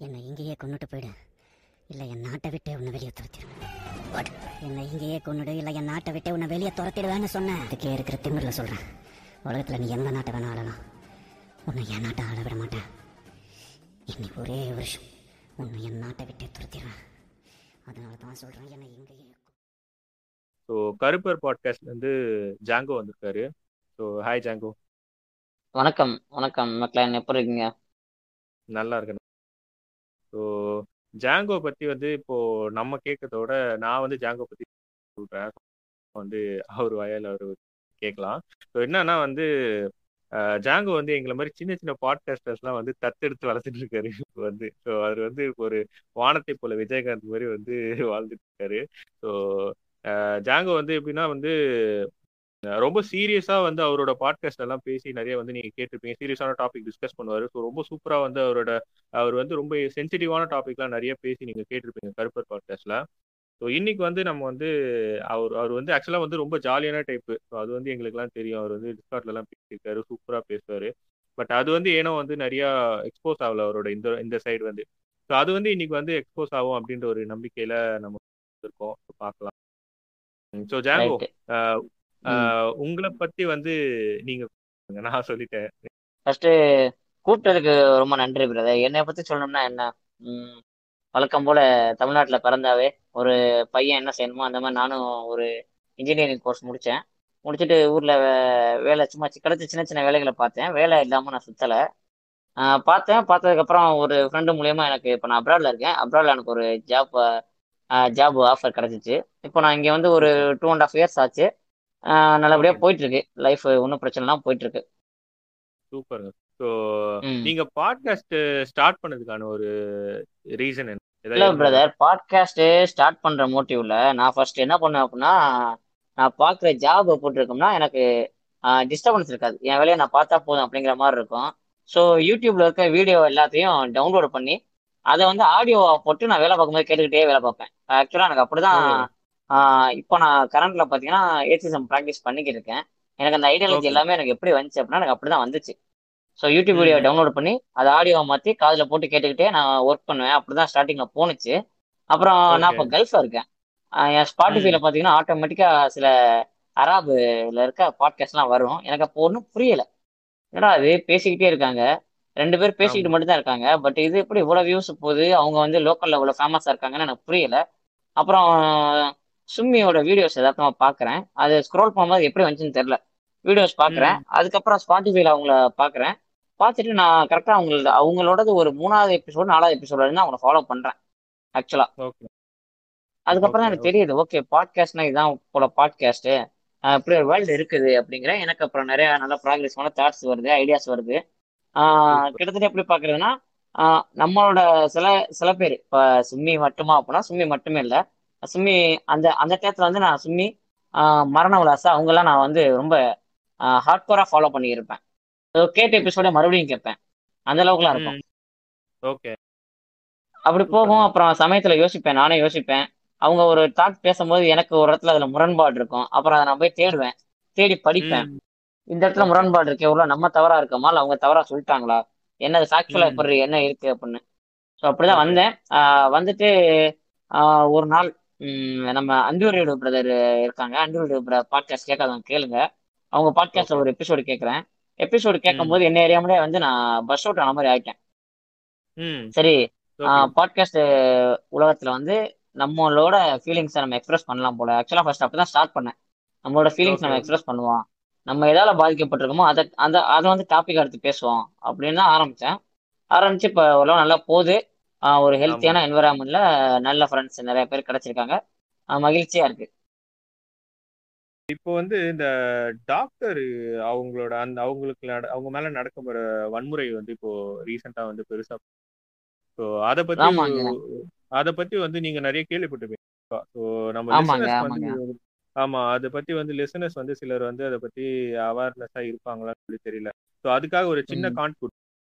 என்னை இங்கேயே கொண்டுட்டு போயிடு. இல்லை என் நாட்டை விட்டு உன்னை வெளியே துரத்திடுவேன் What? என்னை இங்கேயே கொண்டுடு இல்லை என் நாட்டை விட்டு உன்னை வெளியே துரத்திடுவேன்னு சொன்னேன் அதுக்கே இருக்கிற திமிரில் சொல்கிறேன் உலகத்தில் நீ எந்த நாட்டை வேணா ஆளலாம். உன்னை என் நாட்டை ஆள விட மாட்டேன். இன்னைக்கு ஒரே வருஷம் உன்னை என் நாட்டை விட்டே துரத்திடுவேன் அதனால தான் சொல்கிறேன் என்னை இங்கேயே ஸோ கருப்பர் பாட்காஸ்ட்ல இருந்து ஜாங்கோ வந்திருக்காரு. So hi Jango. வணக்கம் வணக்கம். மக்களேன் எப்படி இருக்கீங்க நல்லா இருக்கேன் ஸோ ஜாங்கோ பத்தி வந்து இப்போ நம்ம கேட்கறதோட நான் வந்து ஜாங்கோ பத்தி சொல்றேன். வந்து அவர் வயல் அவர் கேட்கலாம். ஸோ என்னன்னா வந்து ஜாங்கோ வந்து எங்களை மாதிரி சின்ன சின்ன பாட்காஸ்டர்ஸ்லாம் வந்து தத்தெடுத்து வளர்த்துட்டு இருக்காரு. இப்போ வந்து ஸோ அவர் வந்து ஒரு வானத்தை போல விஜயகாந்த் மாதிரி வந்து வாழ்ந்துட்டு இருக்காரு. ஸோ ஜாங்கோ வந்து எப்படின்னா வந்து ரொம்ப சீரியஸா வந்து அவரோட பாட்காஸ்ட் எல்லாம் பேசி நிறைய வந்து நீங்க கேட்டிருப்பீங்க. சீரியஸான டாபிக் டிஸ்கஸ் பண்ணுவாரு. ஸோ ரொம்ப சூப்பரா வந்து அவரோட அவர் வந்து ரொம்ப சென்சிட்டிவான டாபிக்லாம் நிறைய பேசி நீங்க கேட்டிருப்பீங்க கருப்பர் பாட்காஸ்ட்ல ஸோ இன்னைக்கு வந்து நம்ம வந்து அவர் அவர் வந்து ஆக்சுவலா வந்து ரொம்ப ஜாலியான டைப்பு ஸோ அது வந்து எங்களுக்குலாம் தெரியும். அவர் வந்து டிஸ்கார்ட்ல எல்லாம் பேசியிருக்காரு. சூப்பரா பேசுவாரு. பட் அது வந்து ஏனோ வந்து நிறைய எக்ஸ்போஸ் ஆகல அவரோட இந்த இந்த சைடு வந்து. ஸோ அது வந்து இன்னைக்கு வந்து எக்ஸ்போஸ் ஆகும் அப்படின்ற ஒரு நம்பிக்கையில நம்ம இருக்கோம். பார்க்கலாம். ஸோ ஜாங்கோ உங்களை பத்தி வந்து நீங்க. நான் சொல்லிட்டேன். ஃபர்ஸ்ட் கூப்பிட்டதுக்கு ரொம்ப நன்றி பிரதர் என்னை பத்தி சொல்லணும்னா என்ன? வழக்கம் போல தமிழ்நாட்டில் பிறந்தாவே ஒரு பையன் என்ன செய்யணுமோ அந்த மாதிரி நானும் ஒரு இன்ஜினியரிங் கோர்ஸ் முடித்தேன் முடிச்சுட்டு ஊரில் வேலை சும்மா கிடைச்ச சின்ன சின்ன வேலைகளை பார்த்தேன். வேலை இல்லாமல் நான் சுற்றலை பார்த்தேன். பார்த்ததுக்கப்புறம் ஒரு ஃப்ரெண்டு மூலியமா எனக்கு இப்போ நான் அப்ராடில் இருக்கேன். அப்ராடில் எனக்கு ஒரு ஜாப் ஜாப் ஆஃபர் கிடைச்சிச்சு. இப்போ நான் இங்கே வந்து ஒரு டூ அண்ட் ஆஃப் இயர்ஸ் ஆச்சு. நல்லபடியா போயிட்டு இருக்கு லைஃப் ஒன்றும் பிரச்சனை இல்லாம போயிட்டு இருக்கு சூப்பருங்க ஸோ நீங்க பாட்காஸ்ட் ஸ்டார்ட் பண்ணதுக்கான ஒரு ரீசன் என்ன? இல்ல பிரதர் பாட்காஸ்ட் ஸ்டார்ட் பண்ற மோட்டிவ்ல நான் ஃபர்ஸ்ட் என்ன பண்ணேன் அப்படின்னா நான் பாக்குற ஜாப் போட்டிருக்கோம்னா எனக்கு டிஸ்டர்பன்ஸ் இருக்காது. என் வேலையை நான் பார்த்தா போதும் அப்படிங்கிற மாதிரி இருக்கும். ஸோ யூடியூப்ல இருக்க வீடியோ எல்லாத்தையும் டவுன்லோட் பண்ணி அதை வந்து ஆடியோ போட்டு நான் வேலை பார்க்கும்போது கேட்டுக்கிட்டே வேலை பார்ப்பேன். ஆக்சுவலா எனக்கு அப்படிதான் இப்போ நான் கரண்ட்ல பாத்தீங்கன்னா ஏசிசம் ப்ராக்டிஸ் பண்ணிக்கிட்டு இருக்கேன் எனக்கு அந்த ஐடியாலஜி எல்லாமே எனக்கு எப்படி வந்துச்சு அப்படின்னா எனக்கு அப்படிதான் வந்துச்சு. ஸோ யூடியூப் வீடியோ டவுன்லோட் பண்ணி அதை ஆடியோ மாற்றி காதில் போட்டு கேட்டுக்கிட்டே நான் ஒர்க் பண்ணுவேன். அப்படிதான் ஸ்டார்டிங்கில் போணுச்சு. அப்புறம் நான் இப்போ கல்ஃபாக இருக்கேன். என் ஸ்பாட்டிஃபைல பார்த்தீங்கன்னா ஆட்டோமேட்டிக்காக சில அராபுல இருக்க பாட்காஸ்ட்லாம் வரும். எனக்கு அப்போ ஒன்றும் புரியல. என்னடா அது பேசிக்கிட்டே இருக்காங்க. ரெண்டு பேர் பேசிக்கிட்டு மட்டும் தான் இருக்காங்க. பட் இது எப்படி இவ்வளோ வியூஸ் போகுது? அவங்க வந்து லோக்கல்ல இவ்வளோ ஃபேமஸாக இருக்காங்கன்னு எனக்கு புரியல. அப்புறம் சும்மியோட வீடியோஸ் எதார்த்தமா பார்க்குறேன் அது ஸ்க்ரோல் பண்ணும்போது எப்படி வந்துச்சுன்னு தெரில வீடியோஸ் பார்க்குறேன் ம். அதுக்கப்புறம் ஸ்பாட்டிஃபைல அவங்கள பார்க்குறேன் பார்த்துட்டு நான் கரெக்டாக அவங்களோட அவங்களோடது ஒரு மூணாவது எபிசோடு நாலாவது எபிசோடு இருந்து அவங்கள ஃபாலோ பண்ணுறேன் ஆக்சுவலாக ஓகே அதுக்கப்புறம் தான் எனக்கு தெரியுது ஓகே பாட்காஸ்ட்னா இதுதான் போல பாட்காஸ்ட்டு இப்படி ஒரு வேர்ல்டு இருக்குது அப்படிங்கிற எனக்கு அப்புறம் நிறைய நல்ல ப்ராக்ரஸான தாட்ஸ் வருது ஐடியாஸ் வருது. கிட்டத்தட்ட எப்படி பார்க்குறதுன்னா நம்மளோட சில சில பேர் இப்போ சும்மி மட்டுமா அப்படின்னா சும்மி மட்டுமே இல்லை. சும்மி அந்த அந்த டயத்தில் வந்து நான் சும்மி மரண விலாசா அவங்கெல்லாம் நான் வந்து ரொம்ப ஹார்ட்கோராக ஃபாலோ பண்ணியிருப்பேன். கேட்ட எபிசோட மறுபடியும் கேட்பேன். அந்த அளவுக்குலாம் இருக்கும். ஓகே. அப்படி போகும் அப்புறம் சமயத்துல யோசிப்பேன் நானே யோசிப்பேன். அவங்க ஒரு தாட் பேசும்போது எனக்கு ஒரு இடத்துல அதுல முரண்பாடு இருக்கும். அப்புறம் அதை நான் போய் தேடுவேன். தேடி படிப்பேன். இந்த இடத்துல முரண்பாடு இருக்கு எவ்வளவு நம்ம தவறா இருக்கோமா? இல்ல அவங்க தவறா சொல்லிட்டாங்களா? என்ன ஃபேக்சுவலா எப்படி என்ன இருக்கு அப்படின்னு. ஸோ அப்படிதான் வந்தேன். ஆஹ் வந்துட்டு ஆஹ் ஒரு நாள் நம்ம அண்டூரியோட பிரதர் இருக்காங்க. அண்டூரியோட பாட்காஸ்ட் கேட்காதவங்க கேளுங்க. அவங்க பாட்காஸ்ட்ல ஒரு எபிசோடு கேட்குறேன் எபிசோடு ம். கேட்கும்போது என்ன ஏரியாமலே வந்து நான் பஸ் அவுட் ஆன மாதிரி ஆயிட்டேன். சரி பாட்காஸ்ட் உலகத்துல வந்து நம்மளோட ஃபீலிங்ஸை நம்ம எக்ஸ்பிரஸ் பண்ணலாம் போல. ஆக்சுவலா ஃபர்ஸ்ட் அப்படிதான் ஸ்டார்ட் பண்ணேன். நம்மளோட ஃபீலிங்ஸ் நம்ம எக்ஸ்பிரஸ் பண்ணுவோம். நம்ம எதால பாதிக்கப்பட்டிருக்கோமோ அதை அந்த அதை வந்து டாபிக் எடுத்து பேசுவோம். அப்படின்னு தான் ஆரம்பிச்சேன். ஆரம்பிச்சு இப்போ ஓரளவு நல்லா போகுது. ஒரு ஹெல்த்தியான என்விரான்மெண்ட்ல நல்ல ஃப்ரெண்ட்ஸ் நிறைய பேர் கிடைச்சிருக்காங்க. மகிழ்ச்சியா இருக்கு. இப்போ வந்து இந்த டாக்டர் அவங்களோட அந்த அவங்களுக்கு அவங்க மேல நடக்கப்படுற வன்முறை வந்து இப்போ ரீசெண்டா வந்து பெருசா ஸோ அதை பத்தி அதை பத்தி வந்து நீங்க நிறைய கேள்விப்பட்டிருப்பீங்க. ஸோ நம்ம வந்து ஆமா அதை பத்தி வந்து லிசனர்ஸ் வந்து சிலர் வந்து அதை பத்தி அவேர்னஸா இருப்பாங்களான்னு சொல்லி தெரியல. ஸோ அதுக்காக ஒரு சின்ன கான்ட்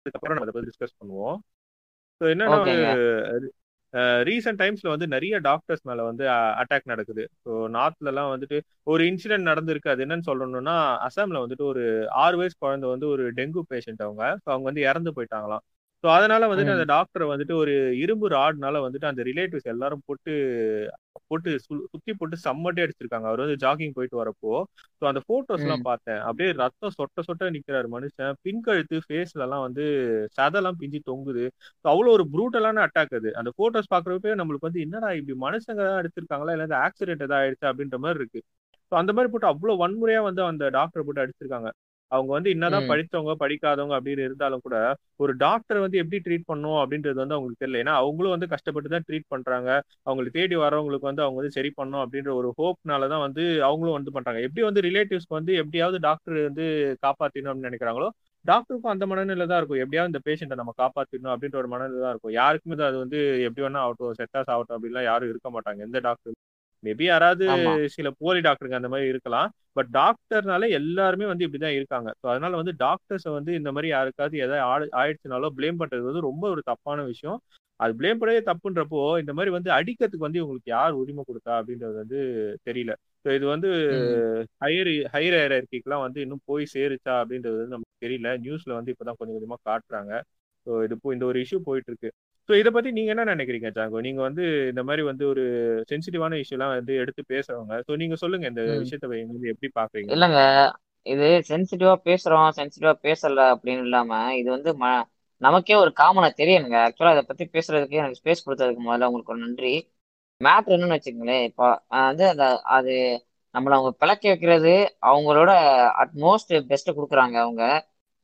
அதுக்கப்புறம் நம்ம அதை பத்தி டிஸ்கஸ் பண்ணுவோம். ஸோ என்னன்னா ரீசெண்ட் டைம்ஸ்ல வந்து நிறைய டாக்டர்ஸ் மேல வந்து அட்டாக் நடக்குது. ஸோ நார்த்ல எல்லாம் வந்துட்டு ஒரு இன்சிடென்ட் நடந்திருக்கு. அது என்னன்னு சொல்லணும்னா அசாம்ல வந்துட்டு ஒரு ஆறு வயசு குழந்தை வந்து ஒரு டெங்கு பேஷண்ட் அவங்க. ஸோ அவங்க வந்து இறந்து போயிட்டாங்களாம். ஸோ அதனால வந்துட்டு அந்த டாக்டரை வந்துட்டு ஒரு இரும்பு ராட்னால வந்துட்டு அந்த ரிலேட்டிவ்ஸ் எல்லாரும் போட்டு போட்டு சுத்தி போட்டு செம்மட்டி அடிச்சிருக்காங்க. அவர் வந்து ஜாகிங் போயிட்டு வரப்போ ஸோ அந்த போட்டோஸ் எல்லாம் பார்த்தேன். அப்படியே ரத்தம் சொட்ட சொட்ட நிக்கிறாரு மனுஷன். பின்கழுத்து ஃபேஸ்ல எல்லாம் வந்து சதெல்லாம் பிஞ்சு தொங்குது. ஸோ அவ்வளோ ஒரு ப்ரூட்டலான அட்டாக் அது. அந்த போட்டோஸ் பாக்குறப்ப நம்மளுக்கு வந்து என்னடா இப்படி மனுஷங்க தான் எடுத்திருக்காங்களா இல்லை ஆக்சிடென்ட் ஏதாவது ஆயிடுச்சு? அப்படின்ற மாதிரி இருக்கு. ஸோ அந்த மாதிரி போட்டு அவ்வளோ வன்முறையா வந்து அந்த டாக்டரை போட்டு அடிச்சிருக்காங்க. அவங்க வந்து என்னதான் படித்தவங்க படிக்காதவங்க அப்படின்னு இருந்தாலும் கூட ஒரு டாக்டர் வந்து எப்படி ட்ரீட் பண்ணும் அப்படின்றது வந்து அவங்களுக்கு தெரியல. ஏன்னா அவங்களும் வந்து கஷ்டப்பட்டு தான் ட்ரீட் பண்றாங்க. அவங்களுக்கு தேடி வரவங்களுக்கு வந்து அவங்க வந்து சரி பண்ணணும் அப்படின்ற ஒரு ஹோப்னால தான் வந்து அவங்களும் வந்து பண்றாங்க. எப்படி வந்து ரிலேட்டிவ்ஸ்க்கு வந்து எப்படியாவது டாக்டர் வந்து காப்பாற்றணும் அப்படின்னு நினைக்கிறாங்களோ டாக்டருக்கும் அந்த மனநிலை தான் இருக்கும். எப்படியாவது இந்த பேஷண்ட்டை நம்ம காப்பாற்றணும் அப்படின்ற ஒரு மனநிலை தான் இருக்கும். யாருக்குமே அது வந்து எப்படி வேணா ஆகட்டும் செட்டாஸ் ஆகட்டும் அப்படிலாம் யாரும் இருக்க மாட்டாங்க. எந்த டாக்டர் மேபி யாராவது சில போலி டாக்டருங்க அந்த மாதிரி இருக்கலாம். பட் டாக்டர்னால எல்லாருமே வந்து இப்படிதான் இருக்காங்க. ஸோ அதனால வந்து டாக்டர்ஸை வந்து இந்த மாதிரி யாருக்காவது எதாவது ஆடு ஆயிடுச்சுனாலோ ப்ளேம் பண்றது வந்து ரொம்ப ஒரு தப்பான விஷயம். அது ப்ளேம் பண்ணவே தப்புன்றப்போ இந்த மாதிரி வந்து அடிக்கிறதுக்கு வந்து இவங்களுக்கு யார் உரிமை கொடுத்தா அப்படின்றது வந்து தெரியல. ஸோ இது வந்து ஹையர் ஹையர் ஹையர்கிக்கெல்லாம் வந்து இன்னும் போய் சேருச்சா அப்படின்றது வந்து நமக்கு தெரியல. நியூஸ்ல வந்து இப்பதான் கொஞ்சம் கொஞ்சமா காட்டுறாங்க. ஸோ இது இந்த ஒரு இஷ்யூ போயிட்டு இருக்கு. ஸோ இதை பத்தி நீங்க என்ன நினைக்கிறீங்க ஜாங்கோ? நீங்க வந்து இந்த மாதிரி வந்து ஒரு சென்சிட்டிவான இஷ்யூலாம் வந்து எடுத்து பேசுறவங்க ஸோ நீங்க சொல்லுங்க இந்த விஷயத்தை வந்து எப்படி பாக்குறீங்க? இல்லைங்க இது சென்சிட்டிவா பேசுறோம் சென்சிட்டிவா பேசல அப்படின்னு இல்லாம இது வந்து நமக்கே ஒரு காமனா தெரியணுங்க. ஆக்சுவலா இதை பத்தி பேசுறதுக்கு எனக்கு ஸ்பேஸ் கொடுத்ததுக்கு முதல்ல உங்களுக்கு ஒரு நன்றி. மேட்ரு என்னன்னு வச்சுக்கோங்களேன் இப்போ வந்து அந்த அது நம்மள அவங்க பிழைக்க வைக்கிறது அவங்களோட அட்மோஸ்ட் பெஸ்ட்டை கொடுக்குறாங்க அவங்க.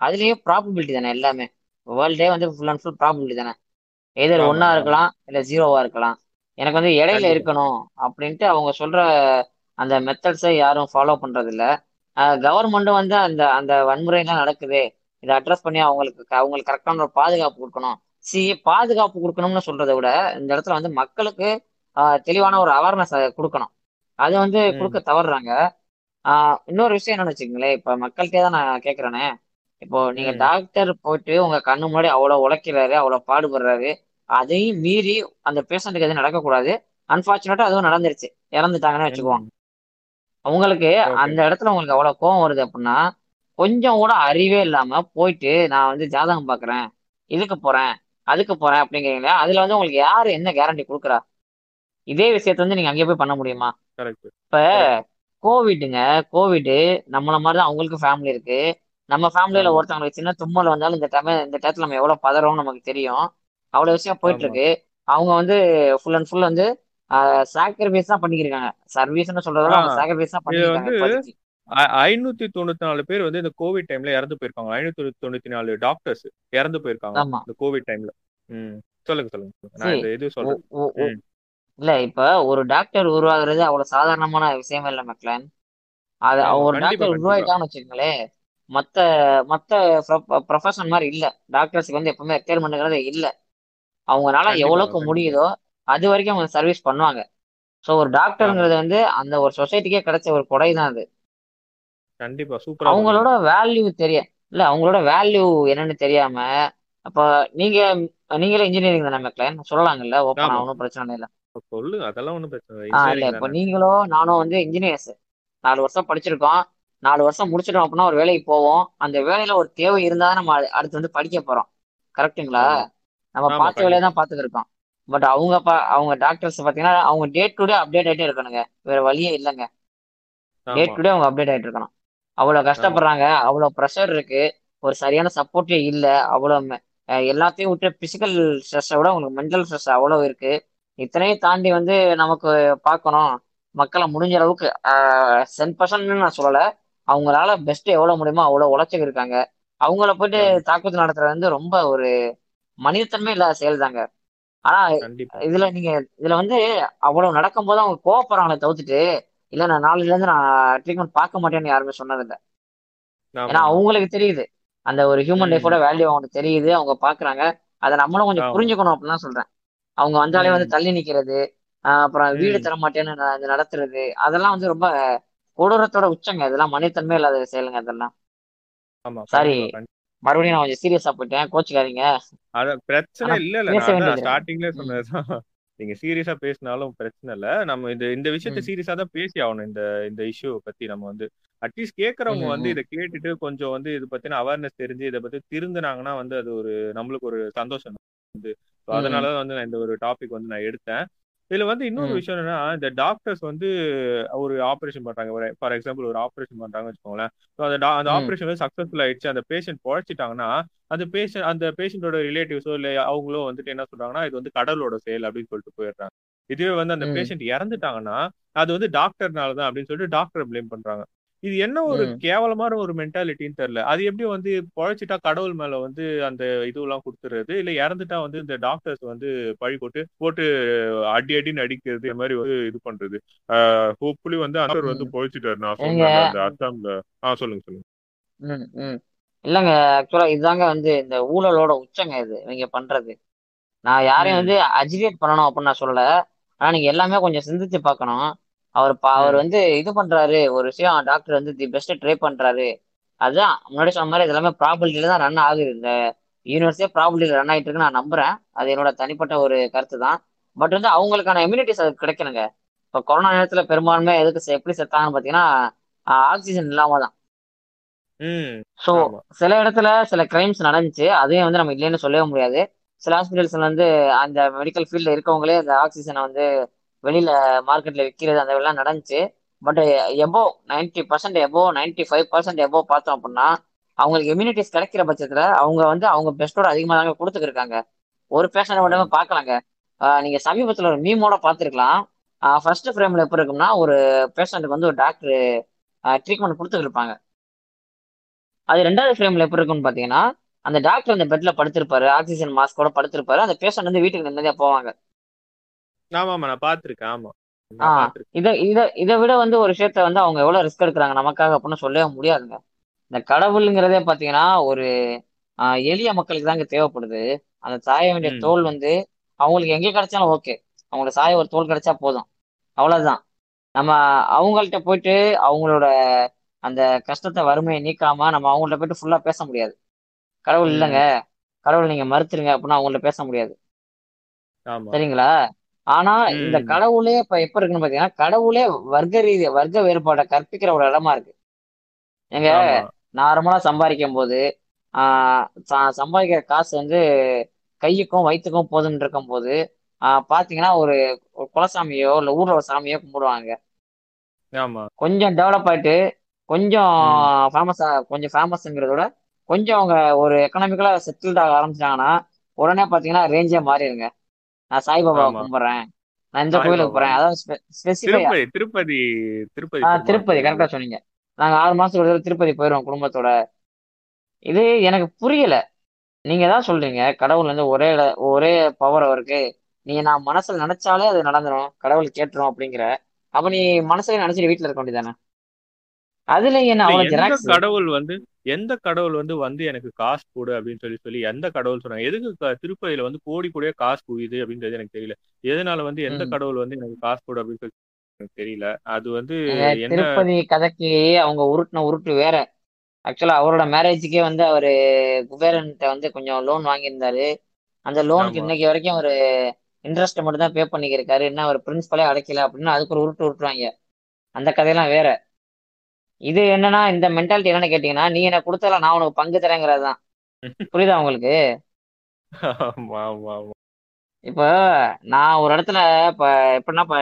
அதுலயும் ப்ராபபிலிட்டி தானே எல்லாமே. வேர்ல்டே வந்து ஃபுல் அண்ட் ஃபுல் ப்ராபபிலிட்டி தானே. எதிர் ஒன்னா இருக்கலாம் இல்ல ஜீரோவா இருக்கலாம். எனக்கு வந்து இடையில இருக்கணும் அப்படின்ட்டு அவங்க சொல்ற அந்த மெத்தட்ஸை யாரும் ஃபாலோ பண்றது இல்ல கவர்மெண்ட்டும் வந்து அந்த அந்த வன்முறையெல்லாம் நடக்குது. இதை அட்ரஸ் பண்ணி அவங்களுக்கு அவங்களுக்கு கரெக்டான ஒரு பாதுகாப்பு கொடுக்கணும். சி பாதுகாப்பு கொடுக்கணும்னு சொல்றதை விட இந்த இடத்துல வந்து மக்களுக்கு தெளிவான ஒரு அவேர்னஸ் கொடுக்கணும். அது வந்து கொடுக்க தவறுறாங்க. இன்னொரு விஷயம் என்னன்னு வச்சுக்கோங்களேன். இப்ப மக்கள்கிட்டே தான் நான் கேக்குறேனே. இப்போ நீங்க டாக்டர் போயிட்டு உங்க கண்ணு முன்னாடி அவ்வளவு உழைக்கிறாரு அவ்வளவு பாடுபடுறாரு. அதையும் மீறி அந்த பேஷண்ட்டுக்கு எதுவும் நடக்கக்கூடாது. அன்பார்ச்சுனேட்டா அதுவும் நடந்துருச்சு. இறந்துட்டாங்கன்னு உங்களுக்கு ஓகே அந்த இடத்துல உங்களுக்கு அவ்வளவு கோவம் வருது அப்படின்னா கொஞ்சம் கூட அறிவே இல்லாம போயிட்டு நான் வந்து ஜாதகம் பாக்குறேன் இதுக்கு போறேன் அதுக்கு போறேன் அப்படிங்கிறீங்களா அதுல வந்து உங்களுக்கு யாரு என்ன கேரண்டி கொடுக்குறா? இதே விஷயத்த வந்து நீங்க அங்கேயே போய் பண்ண முடியுமா? இப்ப கோவிடுங்க கோவிடு நம்மள மாதிரி தான் அவங்களுக்கு ஃபேமிலி இருக்கு. நம்ம ஃபேமிலியில ஒருத்தவங்களுக்கு சின்ன தும்மல் வந்தாலும் இந்த டைம் இந்த டயத்துல நம்ம எவ்வளவு பதறோம்னு நமக்கு தெரியும். அவ்வளவு விஷயம் போயிட்டு இருக்கு. அவங்க வந்து ஃபுல் அண்ட் ஃபுல் வந்து சாக்ரிஃபைஸ் தான் பண்ணிக்கிருக்காங்க. சர்வீஸ்னு சொல்றத விட அவங்க ஆ சாக்ரிஃபைஸ் தான் ஐ- ஐநூத்தி தொண்ணூத்தி நாலு பேர் வந்து இந்த கோவிட் டைம்ல இறந்து போயிருக்காங்க. ஐநூத்தி தொண்ணூத்தி நாலு டாக்டர்ஸ் இறந்து போயிருக்காங்க இந்த கோவிட் டைம்ல சொல்லுங்க சொல்லுங்க. இது சொல்றேன். இல்ல இப்ப ஒரு டாக்டர் உருவாகுறது அவ்வளவு சாதாரணமான விஷயமே இல்ல மக்களன் அது ஒரு டாக்டர் கண்டிப்பா. உருவாயிட்டாங்கன்னு வச்சுக்கோங்களேன் மத்த மத்த ப்ரொஃபஷன் மாதிரி இல்ல. டாக்டர்ஸ்க்கு வந்து எப்பவுமே ரெக்யர்மெண்ட்ங்கிறது இல்ல. அவங்களால எவ்வளவுக்கு முடியுதோ அது வரைக்கும் அவங்க சர்வீஸ் பண்ணுவாங்க. ஸோ ஒரு டாக்டருங்கிறது வந்து அந்த ஒரு சொசைட்டிக்கே கிடைச்ச ஒரு கொடை தான் அது. கண்டிப்பா சூப்பரா அவங்களோட வேல்யூ தெரிய இல்ல அவங்களோட வேல்யூ என்னன்னு தெரியாம அப்ப நீங்க நீங்களே இன்ஜினியரிங் தானே மக்களேன் சொல்லலாங்கல்ல ஓப்பன் ஒன்றும் பிரச்சனை இல்லை. சொல்லுங்க அதெல்லாம் ஒண்ணும் பிரச்சனை இல்லை. இப்போ நீங்களோ நானும் வந்து இன்ஜினியர்ஸ் நாலு வருஷம் படிச்சிருக்கோம். நாலு வருஷம் முடிச்சிட்டோம் அப்படின்னா ஒரு வேலைக்கு போவோம். அந்த வேலையில ஒரு தேவை இருந்தா நம்ம அடு- அடுத்து வந்து படிக்க போறோம். கரெக்ட்டுங்களா ஆமா. நம்ம பார்த்த வேலையை தான் பார்த்துக்கிருக்கோம். பட் அவங்க பா அவங்க டாக்டர்ஸ் பார்த்தீங்கன்னா அவங்க டே டு டே அப்டேட் ஆகிட்டே இருக்கணுங்க. வேற வழியே இல்லைங்க. டே டு டே அவங்க அப்டேட் ஆகிட்டு இருக்கணும். அவ்வளோ கஷ்டப்படுறாங்க. அவ்வளோ ப்ரெஷர் இருக்கு. ஒரு சரியான சப்போர்ட்டே இல்லை. அவ்வளோ எல்லாத்தையும் விட்டு பிசிக்கல் ஸ்ட்ரெஸ்ஸை விட உங்களுக்கு மென்டல் ஸ்ட்ரெஸ் அவ்வளோ இருக்கு. இத்தனையும் தாண்டி வந்து நமக்கு பார்க்கணும். மக்களை முடிஞ்ச அளவுக்கு சென் பர்சன்ட்னு நான் சொல்லலை. அவங்களால பெஸ்ட் எவ்வளோ முடியுமோ அவ்வளோ உழைச்சிக்கு இருக்காங்க. அவங்கள போயிட்டு தாக்குதல் நடத்துறது வந்து ரொம்ப ஒரு மனிதத்தன்மை இல்லாத செயல் தாங்க ஆனா இதுல நீங்க இதுல வந்து அவ்வளவு நடக்கும்போது அவங்க கோவப்படுறாங்களே தவிர்த்துட்டு இல்ல நான் நாளைல இருந்து நான் ட்ரீட்மெண்ட் பார்க்க மாட்டேன்னு யாருமே சொன்னதில்லை ஏன்னா அவங்களுக்கு தெரியுது. அந்த ஒரு ஹியூமன் லைஃபோட வேல்யூ அவங்களுக்கு தெரியுது. அவங்க பாக்குறாங்க அதை நம்மளும் கொஞ்சம் புரிஞ்சுக்கணும் அப்படின்னு சொல்றேன். அவங்க வந்தாலே வந்து தள்ளி நிக்கிறது அப்புறம் வீடு தர மாட்டேன்னு நடத்துறது அதெல்லாம் வந்து ரொம்ப கொடூரத்தோட உச்சங்க. இதெல்லாம் மனிதத்தன்மை இல்லாத செயலுங்க அதெல்லாம். சாரி. மறுபடியும் நான் கொஞ்சம் சீரியஸா போயிட்டேன். கோச்சுக்காதீங்க. அத பிரச்சனை இல்ல இல்ல. ம் சொன்னதுதான் நீங்க சீரியஸா பேசினாலும் பிரச்சனை இல்ல. நம்ம இந்த இந்த விஷயத்த. சீரியஸா தான் பேசி ஆகணும். இந்த இந்த இஷ்யூ பத்தி நம்ம வந்து அட்லீஸ்ட் கேட்கறவங்க ம், வந்து. இதை கேட்டுட்டு கொஞ்சம் வந்து இதை பத்தின அவேர்னஸ் தெரிஞ்சு இதை பத்தி திருந்தினாங்கன்னா வந்து அது ஒரு நம்மளுக்கு ஒரு சந்தோஷம் வந்து. அதனாலதான் வந்து நான் இந்த ஒரு டாபிக் வந்து நான் எடுத்தேன். இதுல வந்து இன்னொரு. விஷயம் என்னன்னா இந்த டாக்டர்ஸ் வந்து ஒரு ஆபரேஷன் பண்றாங்க ஃபார் எக்ஸாம்பிள் ஒரு ஆபரேஷன் பண்றாங்கன்னு வச்சுக்கோங்களேன் அந்த அந்த. ஆபரேஷன் வந்து சக்சஸ்ஃபுல் ஆயிடுச்சு அந்த பேஷண்ட் பொழைச்சிட்டாங்கன்னா அந்த பேஷண்ட் அந்த பேஷண்டோட ரிலேட்டிவ்ஸோ இல்ல அவங்களோ வந்துட்டு என்ன சொல்றாங்கன்னா இது வந்து கடவுளோட செயல் அப்படின்னு சொல்லிட்டு போயிடுறாங்க இதுவே வந்து அந்த. பேஷண்ட் இறந்துட்டாங்கன்னா அது வந்து டாக்டர்னால தான் அப்படின்னு சொல்லிட்டு டாக்டரை ப்ளேம் பண்றாங்க இது என்ன ஒரு. கேவலமான ஒரு மென்டாலிட்டின்னு தெரியல. அது எப்படி வந்து பொழைச்சிட்டா கடவுள் மேல வந்து அந்த இதுவெல்லாம் கொடுத்துறது? இல்ல இறந்துட்டா வந்து இந்த டாக்டர்ஸ் வந்து பழி போட்டு போட்டு அடி அடின்னு அடிக்கிறது இந்த மாதிரி வந்து இது பண்றது. ஹோப்ஃபுல்லி வந்து அசர் வந்து. பொழைச்சிட்டாரு. நான் சொன்னேன் அந்த அஸ்ஸாம்ல ஆ சொல்லுங்க சொல்லுங்க. இல்லைங்க ஆக்சுவலா இதுதாங்க வந்து இந்த ஊழலோட உச்சங்க இது நீங்க பண்றது. நான் யாரையும் வந்து அஜிடேட் பண்ணணும் அப்படின்னு நான் சொல்லல. ஆனா நீங்க எல்லாமே கொஞ்சம் சிந்திச்சு பார்க்கணும். அவர் அவர் வந்து இது பண்றாரு. ஒரு விஷயம் டாக்டர் வந்து தி பெஸ்ட் ட்ரை பண்றாரு. அதுதான் முன்னாடி சொன்ன மாதிரி இது எல்லாமே ப்ராபிலிட்டியில தான் ரன் ஆகுது. இந்த யூனிவர்ஸே ப்ராபிலிட்டியில ரன் ஆயிட்டு இருக்கு நான் நம்புறேன். அது என்னோட தனிப்பட்ட ஒரு கருத்து தான். பட் வந்து அவங்களுக்கான இம்யூனிட்டிஸ் அது கிடைக்கணுங்க. இப்போ கொரோனா நேரத்துல பெரும்பான்மை எதுக்கு எப்படி செத்தாங்கன்னு பார்த்தீங்கன்னா ஆக்சிஜன் இல்லாம தான். ஸோ சில இடத்துல சில கிரைம்ஸ் நடந்துச்சு. அதையும் வந்து நம்ம இல்லைன்னு சொல்லவே முடியாது. சில ஹாஸ்பிட்டல்ஸ்ல வந்து அந்த மெடிக்கல் ஃபீல்ட்ல இருக்கவங்களே அந்த ஆக்சிஜனை வந்து வெளியில மார்க்கெட்ல விற்கிறது அந்த எல்லாம் நடந்துச்சு. But above ninety percent above ninety five percent எபோ பார்த்தோம் அப்படின்னா அவங்களுக்கு இம்யூனிட்டிஸ் கிடைக்கிற பட்சத்துல அவங்க வந்து அவங்க பெஸ்ட்டோட அதிகமாக தாங்க கொடுத்துருக்காங்க ஒரு பேஷண்ட் மட்டுமே பார்க்கலாங்க. நீங்க சமீபத்துல ஒரு மீமோட பார்த்துருக்கலாம். ஃபர்ஸ்ட் ஃப்ரேம்ல எப்படி இருக்கும்னா ஒரு பேஷண்ட்டுக்கு வந்து ஒரு டாக்டர் ட்ரீட்மெண்ட் கொடுத்துருப்பாங்க அது ரெண்டாவது ஃப்ரேம்ல எப்படி இருக்கும்னு பாத்தீங்கன்னா அந்த டாக்டர் அந்த பெட்ல படுத்திருப்பாரு ஆக்சிஜன் மாஸ்கோட படுத்திருப்பாரு. அந்த பேஷண்ட் வந்து வீட்டுக்கு நிம்மதியா போவாங்க. ஆமா ஆமா. நான் பாத்திருக்கேன் ஆமா இதை இதை இதை விட வந்து ஒரு விஷயத்த வந்து அவங்க எவ்வளவு ரிஸ்க் எடுக்கிறாங்க நமக்காக அப்படின்னு சொல்லவே முடியாதுங்க. இந்த கடவுளுங்கிறதே பாத்தீங்கன்னா ஒரு எளிய மக்களுக்கு தாங்க தேவைப்படுது. அந்த சாய வேண்டிய தோல் வந்து அவங்களுக்கு எங்கே கிடைச்சாலும் ஓகே அவங்களுக்கு சாய ஒரு தோல் கிடைச்சா போதும். அவ்வளவுதான். நம்ம அவங்கள்ட்ட போயிட்டு அவங்களோட அந்த கஷ்டத்தை வறுமையை நீக்காம நம்ம அவங்கள்ட்ட போயிட்டு ஃபுல்லா பேச முடியாது. கடவுள் இல்லைங்க. கடவுள் நீங்க மறுத்துருங்க அப்படின்னா அவங்கள்ட்ட பேச முடியாது. சரிங்களா? ஆனா இந்த கடவுளே இப்ப எப்ப இருக்குன்னு பாத்தீங்கன்னா கடவுளே வர்க்க ரீதி வர்க்க வேறுபாடை கற்பிக்கிற ஒரு இடமா இருக்கு. எங்க நார்மலா சம்பாதிக்கும் போது ஆஹ் சம்பாதிக்கிற காசு வந்து கையுக்கும் வயிற்றுக்கும் போதும்னு இருக்கும் போது ஆஹ் பாத்தீங்கன்னா ஒரு குலசாமியோ இல்ல ஊர்ல ஒரு சாமியோ கும்பிடுவாங்க. கொஞ்சம் டெவலப் ஆயிட்டு கொஞ்சம் ஃபேமஸா கொஞ்சம் ஃபேமஸ்ங்கிறத விட கொஞ்சம் அவங்க ஒரு எக்கனாமிக்கலா செட்டில்ட் ஆக ஆரம்பிச்சிட்டாங்கன்னா உடனே பாத்தீங்கன்னா ரேஞ்சே மாறிடுங்க. நான் சாய்பாபாவை கும்பிடுறேன். நான் இந்த கோயிலுக்கு போறேன். அதாவது ஸ்பெசிஃபையா திருப்பதி திருப்பதி திருப்பதி கரெக்டா சொன்னீங்க. நாங்க ஆறு மாசத்துக்கு ஒரு தடவை திருப்பதி போயிடுவோம் குடும்பத்தோட. இது எனக்கு புரியல. நீங்க தான் சொல்றீங்க? கடவுள் வந்து ஒரே ஒரே பவர் அவருக்கு நீ நான் மனசுல நினைச்சாலே அது நடந்துரும். கடவுள் கேட்டுரும் அப்படிங்கிற. அப்ப நீ மனசுல நினைச்சிட்டு வீட்டுல இருக்க வேண்டியதானே அதுல என்ன கடவுள் வந்து எந்த கடவுள் வந்து வந்து எனக்கு காசு கொடு அப்படின்னு சொல்லி சொல்லி எந்த கடவுள் சொன்னாங்க? எதுக்கு திருப்பதியில வந்து கோடி கோடியா காசு குவியுது அப்படின்றது எனக்கு தெரியல. எதனால வந்து எந்த கடவுள் வந்து எனக்கு காசு கொடு அப்படின்னு சொல்லி எனக்கு தெரியல. அது வந்து திருப்பதி கதைக்கு அவங்க உருட்டின உருட்டு வேற. ஆக்சுவலா அவரோட மேரேஜுக்கே வந்து அவரு குபேரன்ட்ட வந்து கொஞ்சம் லோன் வாங்கியிருந்தாரு. அந்த லோனுக்கு இன்னைக்கு வரைக்கும் ஒரு இன்ட்ரெஸ்ட் மட்டும் தான் பே பண்ணிக்கிருக்காரு என்ன ஒரு பிரின்சிபலே அடைக்கல அப்படின்னு அதுக்கு ஒரு உருட்டு உருட்டுவாங்க. அந்த கதையெல்லாம் வேற. இது என்னன்னா இந்த மென்டாலிட்டி என்னன்னு கேட்டீங்கன்னா நீ எனக்கு கொடுத்தல நான் உனக்கு பங்கு தரேங்கிறது தான் புரியுதா உங்களுக்கு? இப்போ நான் ஒரு இடத்துல இப்ப எப்படின்னா இப்ப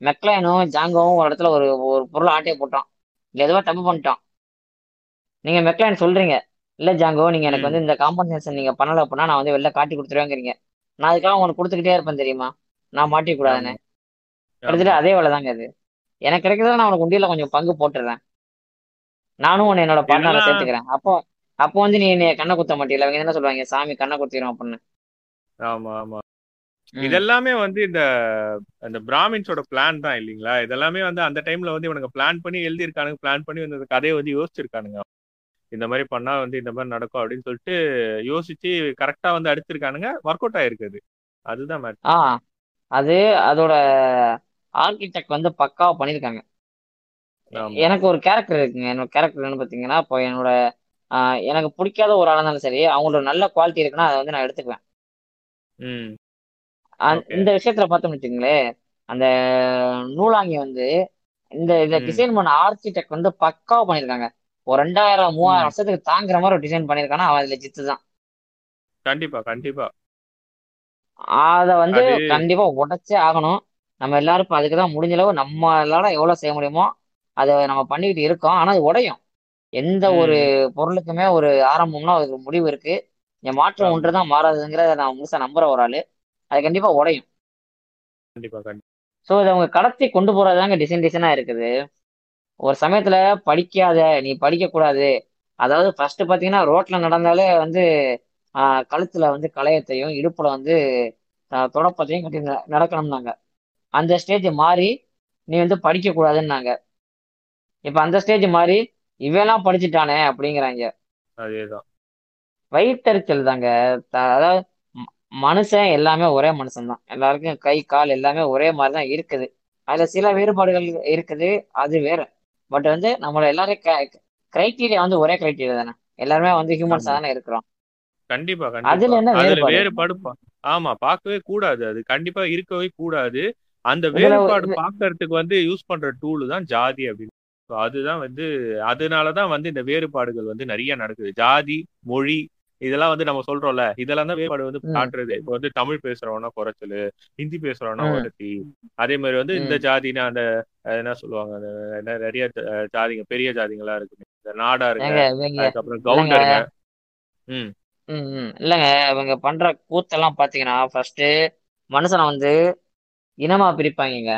மெக்லைனும் ஜாங்கோவும் ஒரு இடத்துல ஒரு ஒரு பொருள் ஆட்டையை போட்டோம். எதுவோ தப்பு பண்ணிட்டோம். நீங்க மெக்லைன் சொல்றீங்க. இல்ல ஜாங்கோ நீங்க எனக்கு வந்து இந்த காம்பன்சேஷன் நீங்க பண்ணல அப்படின்னா நான் வந்து வெளில காட்டி கொடுத்துருவேங்கிறீங்க. நான் அதுக்காக உனக்கு கொடுத்துக்கிட்டே இருப்பேன் தெரியுமா? நான் மாட்டிக்க கூடாதுன்னு. ஆமா. கிட்டத்தட்ட அதே வேலை தாங்க அது. எனக்கு கிடைக்கிறதுல நான் உனக்கு உண்டியல கொஞ்சம் பங்கு போட்டுடுறேன் நானும் உன்னை என்னோட இதெல்லாம் சேர்த்துக்கிறேன். அப்போ அப்போ வந்து நீ என்னைய கண்ணை குத்த மாட்டீல அவங்க என்ன சொல்லுவாங்க? சாமி கண்ணை குத்திரும் அப்படின்னு. ஆமா ஆமா. இதெல்லாமே வந்து இந்த அந்த பிராமின்ஸோட பிளான் தான் இல்லைங்களா? இதெல்லாமே வந்து அந்த டைம்ல வந்து இவனுங்க பிளான் பண்ணி எழுதியிருக்கானுங்க. பிளான் பண்ணி வந்து கதையை வந்து யோசிச்சிருக்கானுங்க. இந்த மாதிரி பண்ணா வந்து இந்த மாதிரி நடக்கும் அப்படின்னு சொல்லிட்டு யோசிச்சு கரெக்டா வந்து அடிச்சிருக்கானுங்க. ஒர்க் அவுட் ஆயிருக்குது அதுதான் அது அதோட ஆர்கிடெக்ட் வந்து பக்காவா பண்ணியிருக்காங்க. எனக்கு ஒரு கேரக்டர் இருக்குங்க. என்னோட கேரக்டர் என்ன பார்த்தீங்கன்னா இப்போ என்னோட எனக்கு பிடிக்காத ஒரு ஆளாக இருந்தாலும் சரி அவங்களோட நல்ல குவாலிட்டி இருக்குன்னா அதை வந்து நான் எடுத்துக்குவேன். இந்த விஷயத்துல பார்த்தோம்னு வச்சுங்களேன் அந்த நூலாங்கி வந்து இந்த இதை ம். டிசைன் பண்ண ஆர்கிடெக்ட் வந்து பக்காவா பண்ணியிருக்காங்க ஒரு ரெண்டாயிரம் மூவாயிரம் வருஷத்துக்கு தாங்குற மாதிரி ஒரு டிசைன் பண்ணியிருக்கானா அவன் அதுல ஜித்து தான். கண்டிப்பா கண்டிப்பா. அதை வந்து கண்டிப்பா உடைச்சே ஆகணும். நம்ம எல்லாரும் இப்ப அதுக்கு தான் முடிஞ்ச அளவு நம்மளால எவ்வளவு செய்ய முடியுமோ அதை நம்ம பண்ணிக்கிட்டு இருக்கோம். ஆனா அது உடையும். எந்த ஒரு பொருளுக்குமே ஒரு ஆரம்பம்னா அதுக்கு முடிவு இருக்கு. என் மாற்றம் ஒன்று தான் மாறாதுங்கிறத நான் முழுசா நம்புற ஒரு ஆளு. அது கண்டிப்பா உடையும். கண்டிப்பா ஸோ இதை அவங்க கடத்தி கொண்டு போறதாங்க டிசைன் டிசைனா இருக்குது. ஒரு சமயத்துல படிக்காத நீ படிக்க கூடாது அதாவது ஃபர்ஸ்ட் பாத்தீங்கன்னா ரோட்ல நடந்தாலே வந்து கழுத்துல வந்து களையத்தையும் இடுப்புல வந்து தொடப்பத்தையும் கட்டி நடக்கணும்னாங்க. அந்த ஸ்டேஜ் மாறி நீ வந்து படிக்க கூடாதுன்னாங்க இப்ப அந்த ஸ்டேஜ் மாறி இவெல்லாம் படிச்சுட்டானே அப்படிங்கிறாங்க. அதேதான். வயிற்றெரிச்சல் தாங்க. அதாவது மனுஷன் எல்லாமே ஒரே மனுஷன் தான் எல்லாருக்கும் கை கால் எல்லாமே ஒரே மாதிரி தான் இருக்குது. அதுல சில வேறுபாடுகள் இருக்குது. அது வேற. பட் வந்து நம்மள எல்லாரும் கிரைட்டீரியா வந்து ஒரே கிரைட்டீரியா தானே. எல்லாருமே வந்து ஹியூமன்ஸா தானே இருக்கிறோம். கண்டிப்பா அதுல என்ன வேறுபாடு? ஆமா பார்க்கவே கூடாது அது. கண்டிப்பா இருக்கவே கூடாது. அந்த வேறுபாடு பார்க்கறதுக்கு வந்து யூஸ் பண்ற டூல் தான் ஜாதி அப்படின்னு. அதுதான் வந்து அதனாலதான் வந்து இந்த வேறுபாடுகள் வந்து நிறைய நடக்குது. ஜாதி மொழி இதெல்லாம் வந்து நம்ம சொல்றோம்ல இதெல்லாம் தான் வேறுபாடு வந்து காட்டுறது. இப்போ வந்து தமிழ் பேசுறவனா குறைச்சலு ஹிந்தி பேசுறவனா ம். ஒருத்தி அதே மாதிரி வந்து இந்த ஜாதினா அந்த என்ன சொல்லுவாங்க அந்த நிறைய ஜாதிங்க பெரிய ஜாதிங்களா இருக்கு இந்த நாடாருங்க ஏங்க இவங்க அதுக்கப்புறம் கவுண்டருங்க ம். இல்லைங்க இவங்க பண்ற கூத்தெல்லாம் பாத்தீங்கன்னா ஃபர்ஸ்ட் மனுஷனை வந்து இனமா பிரிப்பாங்கங்க.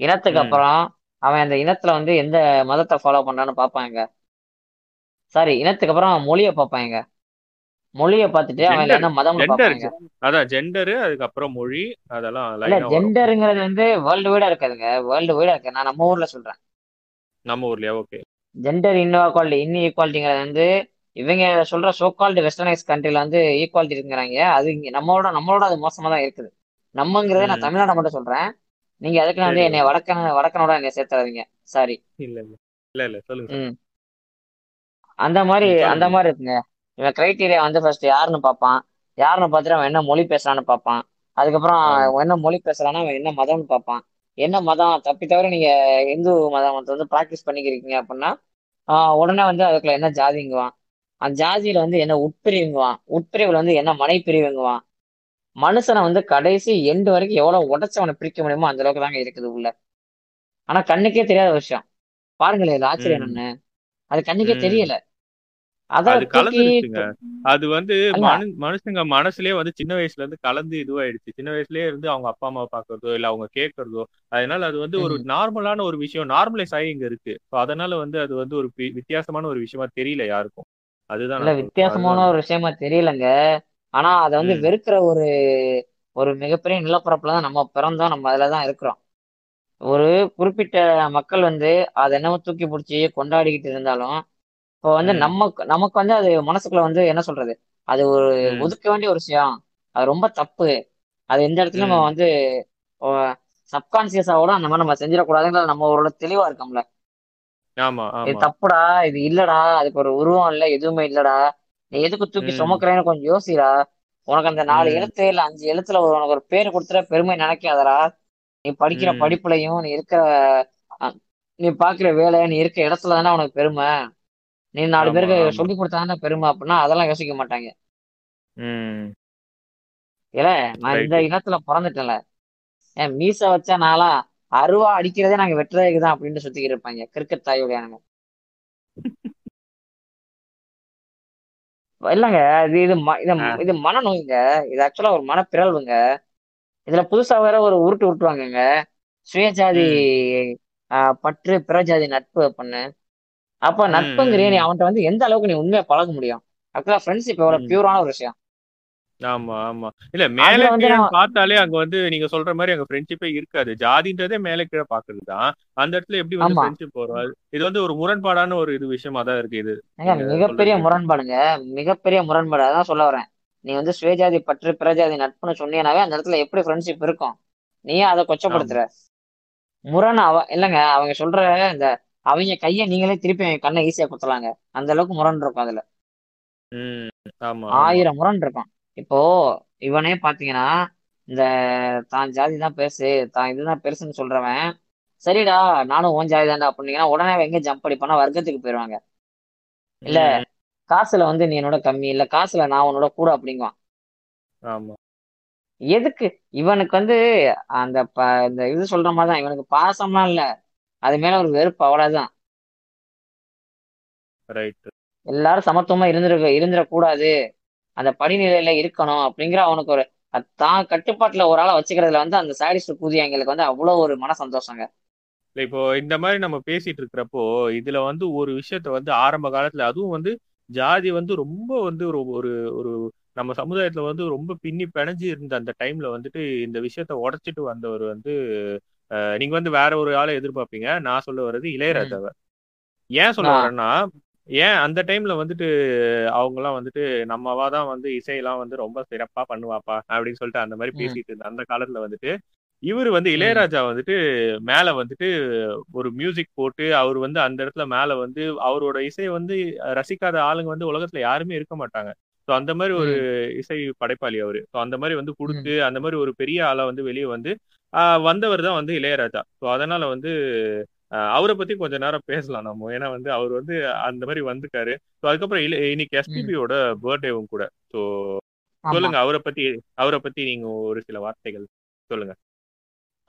இனத்துக்கு அப்புறம் அவன் அந்த இனத்துல வந்து எந்த மதத்தை ஃபாலோ பண்றான்னு பார்ப்பாங்க. சாரி இனத்துக்கு அப்புறம் மொழியை பார்ப்பாங்க. மொழியை பார்த்துட்டு அவன் என்ன பார்ப்பாங்க. அதான் ஜெண்டரு அதுக்கப்புறம் மொழி அதெல்லாம் இல்ல ஜெண்டருங்கிறது வந்து வேர்ல்டு வைடா இருக்காதுங்க. வேர்ல்டு வைடா இருக்கு. நான் நம்ம ஊர்ல சொல்றேன். நம்ம ஊர்லயா? ஓகே ஜெண்டர் இன்இக்வாலிட்டி இன் ஈக்குவாலிட்டிங்கிறது வந்து இவங்க சொல்ற சோ கால்டு வெஸ்டர்னைஸ் கண்ட்ரில வந்து ஈக்குவாலிட்டி இருக்குங்கிறாங்க. அது இங்க நம்மளோட நம்மளோட அது மோசமா தான் இருக்குது. நம்மங்கிறத நான் தமிழ்நாடு மட்டும் சொல்றேன். நீங்க அதுக்கு வந்து என்னை வடக்கன் வடக்கனோட என்னை சேர்த்துறாதீங்க. சாரி இல்ல இல்ல. இல்ல இல்ல. சொல்லுங்க அந்த மாதிரி அந்த மாதிரி இருக்குங்க. இவன் கிரைட்டீரியா வந்து ஃபர்ஸ்ட் யாருன்னு பார்ப்பான். யாருன்னு பார்த்துட்டு அவன் என்ன மொழி பேசுறான்னு பார்ப்பான். அதுக்கப்புறம் என்ன மொழி பேசுறான்னா அவன் என்ன மதம்னு பார்ப்பான். என்ன மதம்? தப்பி தவிர நீங்க இந்து மதம் வந்து ப்ராக்டிஸ் பண்ணிக்கிறீங்க அப்படின்னா உடனே வந்து அதுக்குள்ள என்ன ஜாதிங்குவான்? அந்த ஜாதியில வந்து என்ன உட்பிரிவுங்குவான்? உட்பிரிவுல வந்து என்ன மனைப்பிரிவுங்குவான்? மனுஷனை வந்து கடைசி எண்டு வரைக்கும் எவ்வளவு உடைச்சவனை பிரிக்க முடியுமோ அந்த அளவுக்கு தாங்க இருக்குது உள்ள. ஆனா கண்ணுக்கே தெரியாத விஷயம். பாருங்களேன் இது ஆச்சரியம் என்னன்னு அது கண்ணுக்கே தெரியல. அது கலந்துருச்சுங்க. அது வந்து மனுஷங்க மனசுலயே வந்து சின்ன வயசுல இருந்து கலந்து இதுவாயிடுச்சு. சின்ன வயசுலயே இருந்து அவங்க அப்பா அம்மா பாக்குறதோ இல்ல அவங்க கேட்கறதோ அதனால அது வந்து ஒரு நார்மலான ஒரு விஷயம். நார்மலைஸ் ஆகி இங்க இருக்கு. அதனால வந்து அது வந்து ஒரு வித்தியாசமான ஒரு விஷயமா தெரியல யாருக்கும். அதுதான் வித்தியாசமான ஒரு விஷயமா தெரியலங்க. ஆனா அதை வந்து வெறுக்கிற ஒரு ஒரு மிகப்பெரிய நிலப்பரப்புல தான் நம்ம பிறந்தோம். நம்ம அதுல தான் இருக்கிறோம். ஒரு குறிப்பிட்ட மக்கள் வந்து அதை என்னமோ தூக்கி பிடிச்சி கொண்டாடிக்கிட்டு இருந்தாலும் இப்போ வந்து ம். நமக்கு நமக்கு வந்து அது மனசுக்குள்ள வந்து என்ன சொல்றது? அது ஒரு ஒதுக்க வேண்டிய ஒரு விஷயம். அது ரொம்ப தப்பு. அது எந்த இடத்துலயும் நம்ம வந்து சப்கான்சியஸாவோட அந்த மாதிரி நம்ம செஞ்சிடக்கூடாதுங்கிற நம்ம ஒரு தெளிவா இருக்கோம்ல. ஆமா இது தப்புடா இது இல்லடா அதுக்கு ஒரு உருவம் இல்ல எதுவுமே இல்லடா நீ எதுக்கு தூக்கி சுமக்கிறேன்னு கொஞ்சம் யோசிடா. உனக்கு அந்த நாலு எழுத்து இல்ல அஞ்சு எழுத்துல ஒரு உனக்கு ஒரு பேர் கொடுத்துற பெருமை நினைக்காதடா. நீ படிக்கிற படிப்புலையும் நீ இருக்கிற நீ பாக்குற வேலை நீ இருக்க இடத்துல தானே உனக்கு பெருமை. நீ நாலு பேருக்கு சொல்லி கொடுத்தாதானே பெருமை அப்படின்னா அதெல்லாம் யோசிக்க மாட்டாங்க. இல்ல நான் இந்த இனத்துல பிறந்துட்டேன்ல. ஏன் மீச வச்சா நாளா அருவா அடிக்கிறதே நாங்க வெட்டுறதுக்கு தான் அப்படின்னு சுத்திக்கிட்டு இருப்பாங்க கிரிக்கெட் தாயுடையானுங்க இல்லங்க இது இது இது மனநோய்ங்க. இது ஆக்சுவலா ஒரு மனப்பிறழ்வுங்க. இதுல புதுசா வேற ஒரு உருட்டு விட்டுருவாங்கங்க சுயஜாதி பற்று பிறஜாதி நட்பு அப்படின்னு. அப்ப நட்புங்கிறிய நீ அவன்கிட்ட வந்து எந்த அளவுக்கு நீ உண்மையா பழக முடியும்? ஆக்சுவலா ஃப்ரெண்ட்ஷிப் எவ்வளவு பியூரான ஒரு விஷயம். ஆமா ஆமா. இல்ல மேல கீழே பார்த்தாலே அங்க வந்து நீங்க சொல்ற மாதிரி அங்க ஃப்ரெண்ட்ஷிப்பே இருக்காது. ஜாதின்றதே மேல கீழே பாக்குறது தான் அந்த இடத்துல எப்படி வந்து ஃப்ரெண்ட்ஷிப் அது- இது வந்து ஒரு முரண்பாடான ஒரு இது விஷயமா தான் இருக்கு இது. மிகப்பெரிய முரண்பாடுங்க. மிகப்பெரிய முரண்பாடு. அதான் சொல்ல வரேன். நீ வந்து சுயஜாதி பற்று பிறஜாதி நட்புன்னு சொன்னீங்கன்னாவே அந்த இடத்துல எப்படி ஃப்ரெண்ட்ஷிப் இருக்கும்? நீயே அதை கொச்சப்படுத்துற. முரண் அவ இல்லைங்க அவங்க சொல்ற இந்த அவங்க கையை நீங்களே திருப்பி அவங்க கண்ணை ஈஸியா குத்தலாங்க. அந்த அளவுக்கு முரண் இருக்கும் அதுல. ஆயிரம் முரண் இருக்கும். இப்போ இவனே பாத்தீங்கன்னா இந்த தான் ஜாதி தான் பெருசு தான் இதுதான் பெருசுன்னு சொல்றவன் சரிடா நானும் உன் ஜாதி தான்டா அப்படின்னீங்கன்னா உடனே எங்க ஜம்ப் அடிப்பானா வர்க்கத்துக்கு போயிடுவாங்க இல்ல காசுல வந்து நீ என்னோட கம்மி இல்ல காசுல நான் உன்னோட கூட அப்படிங்குவான். ஆமா. எதுக்கு? இவனுக்கு வந்து அந்த ப இந்த இது சொல்ற மாதிரி தான் இவனுக்கு பாசம்லாம் இல்ல. அது மேல ஒரு வெறுப்பு அவ்வளவுதான். எல்லாரும் சமத்துவமா இருந்துரு இருந்துடக்கூடாது அந்த படிநிலையில இருக்கணும் அப்படிங்கிற அவனுக்கு ஒரு தான் கட்டுப்பாட்டுல ஒரு ஆளை வச்சுக்கிறதுல வந்து அந்த சாடிஸ்ட் கூதியங்களுக்கு வந்து அவ்வளவு ஒரு மன சந்தோஷங்க இல்ல இப்போ இந்த மாதிரி நம்ம பேசிட்டு இருக்கிறப்போ இதுல வந்து ஒரு விஷயத்த வந்து ஆரம்ப காலத்துல அதுவும் வந்து ஜாதி வந்து ரொம்ப வந்து ஒரு ஒரு ஒரு நம்ம சமுதாயத்துல வந்து ரொம்ப பின்னி பிணைஞ்சு இருந்த அந்த டைம்ல வந்துட்டு இந்த விஷயத்த உடைச்சிட்டு வந்தவர் வந்து நீங்க வந்து வேற ஒரு ஆளை எதிர்பார்ப்பீங்க. நான் சொல்ல வர்றது இளையராஜாவை. ஏன் சொல்ல. வரேன்னா ஏன் அந்த டைம்ல வந்துட்டு அவங்கெல்லாம் வந்துட்டு நம்மவா தான் வந்து இசையெல்லாம் வந்து ரொம்ப சிறப்பா பண்ணுவாப்பா அப்படின்னு சொல்லிட்டு அந்த மாதிரி. பேசிட்டு இருந்த அந்த காலத்துல வந்துட்டு இவர் வந்து இளையராஜா வந்துட்டு மேல வந்துட்டு ஒரு மியூசிக் போட்டு அவர் வந்து அந்த இடத்துல மேல வந்து அவரோட இசையை வந்து ரசிக்காத ஆளுங்க வந்து உலகத்துல யாருமே இருக்க மாட்டாங்க. ஸோ அந்த மாதிரி ஒரு இசை படைப்பாளி அவரு. ஸோ அந்த மாதிரி வந்து கொடுத்து அந்த மாதிரி ஒரு பெரிய ஆளா வந்து வெளியே வந்து வந்தவர் தான் வந்து இளையராஜா. ஸோ அதனால வந்து அவரை பத்தி கொஞ்ச நேரம் பேசலாம் நம்ம. ஏன்னா வந்து அவர் வந்து அந்த மாதிரி வந்துட்டாரு. ஸோ அதுக்கப்புறம் இல- இன்னைக்கு எஸ்பிபியோட பர்த்டேவும் கூட. ஸோ சொல்லுங்க அவரை பத்தி அவரை பத்தி நீங்க ஒரு சில வார்த்தைகள் சொல்லுங்க.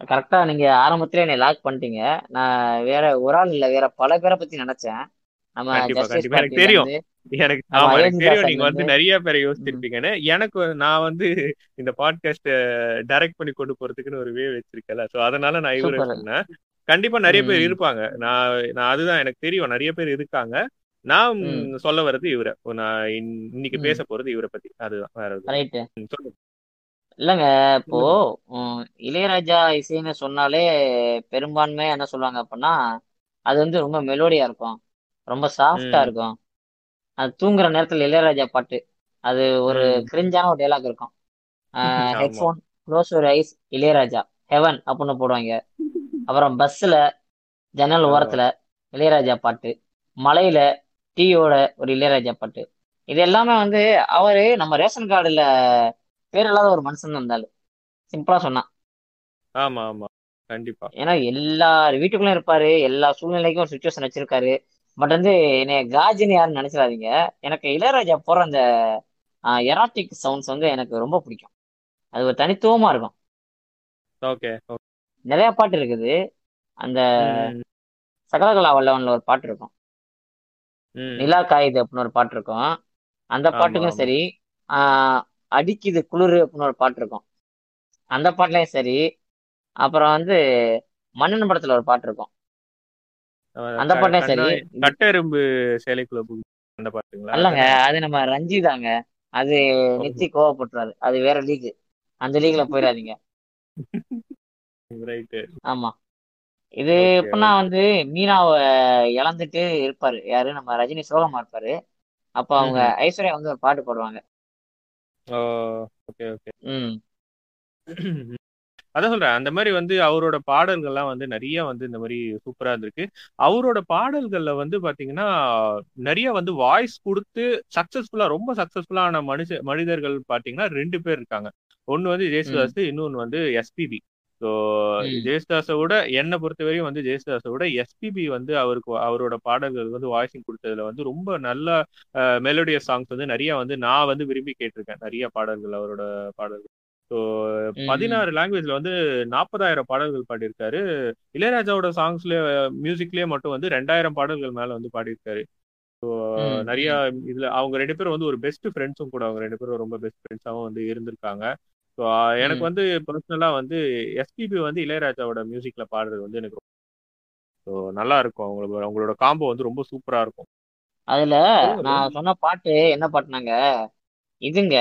கரெக்டா நீங்க ஆரம்பத்திலே என்னை லாக் பண்ணிட்டீங்க. நான் வேற ஒரு ஆள் இல்ல வேற பல பேரை பத்தி நினைச்சேன். நம்ம எனக்கு தெரியும். எனக்கு ஆமா எனக்கு தெரியும். நீங்க வந்து நிறைய பேரை யோசிச்சிருப்பீங்கன்னு. எனக்கு நான் வந்து இந்த பாட்காஸ்ட் டைரக்ட் பண்ணி கொண்டு போறதுக்குன்னு ஒரு வே வச்சிருக்கல சோ அதனால நான் இவரை சொன்னேன். கண்டிப்பா நிறைய பேர் இருப்பாங்க. நான் நான் அதுதான் எனக்கு தெரியும். நிறைய பேர் இருக்காங்க. நான் சொல்ல வர்றது இவரை. நான் இன்- இன்னைக்கு பேச போறது இவரை பத்தி. அதுதான் வேற இல்லைங்க. இப்போ இளையராஜா இசைன்னு சொன்னாலே பெரும்பான்மையா என்ன சொல்லுவாங்க அப்படின்னா அது வந்து ரொம்ப மெலோடியா இருக்கும். ரொம்ப சாஃப்டா இருக்கும். அது தூங்குற நேரத்துல இளையராஜா பாட்டு. அது ஒரு கிரிஞ்சான ஒரு டைலாக் இருக்கும். ஹெட்ஃபோன் க்ளோஸ் ஒரு ஐஸ் இளையராஜா. ஹெவன் அப்படின்னு போடுவாங்க. அப்புறம் பஸ்ஸில் ஜன்னல் ஓரத்தில் இளையராஜா பாட்டு மலையில டீயோட ஒரு இளையராஜா பாட்டு. இது எல்லாமே வந்து அவரு நம்ம ரேஷன் கார்டுல பேர் இல்லாத ஒரு மனுஷன் இருந்தாரு சிம்பிளா சொன்னா. ஆமா ஆமா. கண்டிப்பா. ஏன்னா எல்லா வீட்டுக்குள்ளயும் இருப்பாரு எல்லா சூழ்நிலைக்கும் ஒரு சுச்சுவேஷன் வச்சிருக்காரு. பட் வந்து என்னைய காஜின்னு யாரும் நினைச்சிடாதீங்க. எனக்கு இளையராஜா போடுற அந்த எராட்டிக் சவுண்ட்ஸ் வந்து எனக்கு ரொம்ப பிடிக்கும். அது ஒரு தனித்துவமா இருக்கும். ஓகே நிறைய பாட்டு இருக்குது. அந்த சகலகலா வல்லவன்ல ஒரு பாட்டு இருக்கும். நிலா காயுது அப்படின்னு ஒரு பாட்டு இருக்கும். அந்த பாட்டுக்கும் சரி ஆஹ் அடிக்குது குளிரு அப்படின்னு ஒரு பாட்டு இருக்கும். அந்த பாட்டுலயும் சரி அப்புறம் வந்து மன்னன் படத்துல ஒரு பாட்டு இருக்கும். அந்த பாட்டுலயும் சரி. கட்டெரும்பு சேலைக்குள்ள அந்த பாட்டுங்களா? அல்லங்க அதானே அது நம்ம ரஞ்சிதாங்க. அது நித்தி கோவப்பட்டுறாரு. அது வேற லீக். அந்த லீக்ல போயிடாதீங்க. ஆமா. இது எப்படின்னா ஓகே வந்து மீனாவை இழந்துட்டு இருப்பாரு. யாரு? நம்ம ரஜினி சோகமா இருப்பாரு. அப்ப அவங்க ஐஸ்வர்யா வந்து ஒரு பாட்டு போடுவாங்க. அதான் சொல்றேன். அந்த மாதிரி வந்து அவரோட பாடல்கள்லாம் வந்து நிறைய வந்து இந்த மாதிரி சூப்பரா இருந்திருக்கு. அவரோட பாடல்கள்ல வந்து பாத்தீங்கன்னா நிறைய வந்து வாய்ஸ் கொடுத்து சக்சஸ்ஃபுல்லா ரொம்ப சக்சஸ்ஃபுல்லான மனுஷ மனிதர்கள் பாத்தீங்கன்னா ரெண்டு பேர் இருக்காங்க. ஒன்னு வந்து ம். ஜேசுதாஸ் இன்னொன்னு வந்து எஸ்பிபி ஸோ ம். ஜேசுதாஸை விட என்னை பொறுத்தவரையும் வந்து ஜேசுதாஸை விட எஸ்பிபி வந்து அவருக்கு அவரோட பாடல்கள் வந்து வாய்ஸிங் கொடுத்ததுல வந்து ரொம்ப நல்ல மெலோடியஸ் சாங்ஸ் வந்து நிறைய வந்து நான் வந்து விரும்பி கேட்டிருக்கேன். நிறைய பாடல்கள் அவரோட பாடல்கள். ஸோ பதினாறு லாங்குவேஜ்ல வந்து நாற்பதாயிரம் பாடல்கள் பாடியிருக்காரு. இளையராஜாவோட சாங்ஸ்ல மியூசிக்லயே மட்டும் வந்து ரெண்டாயிரம் பாடல்கள் மேல வந்து பாடியிருக்காரு. ஸோ நிறைய இதுல அவங்க ரெண்டு பேரும் வந்து ஒரு பெஸ்ட் ஃப்ரெண்ட்ஸும் கூட அவங்க ரெண்டு பேரும் ரொம்ப பெஸ்ட் ஃப்ரெண்ட்ஸாகவும் வந்து இருந்திருக்காங்க. ஸோ எனக்கு வந்து பர்சனலா வந்து எஸ்பிபி வந்து இளையராஜாவோட மியூசிக்ல பாடுறது வந்து எனக்கு ஸோ நல்லா இருக்கும். அவங்களோட அவங்களோட காம்போ வந்து ரொம்ப சூப்பரா இருக்கும். அதுல. நான் சொன்ன பாட்டு என்ன பாட்டுனாங்க? இதுங்க.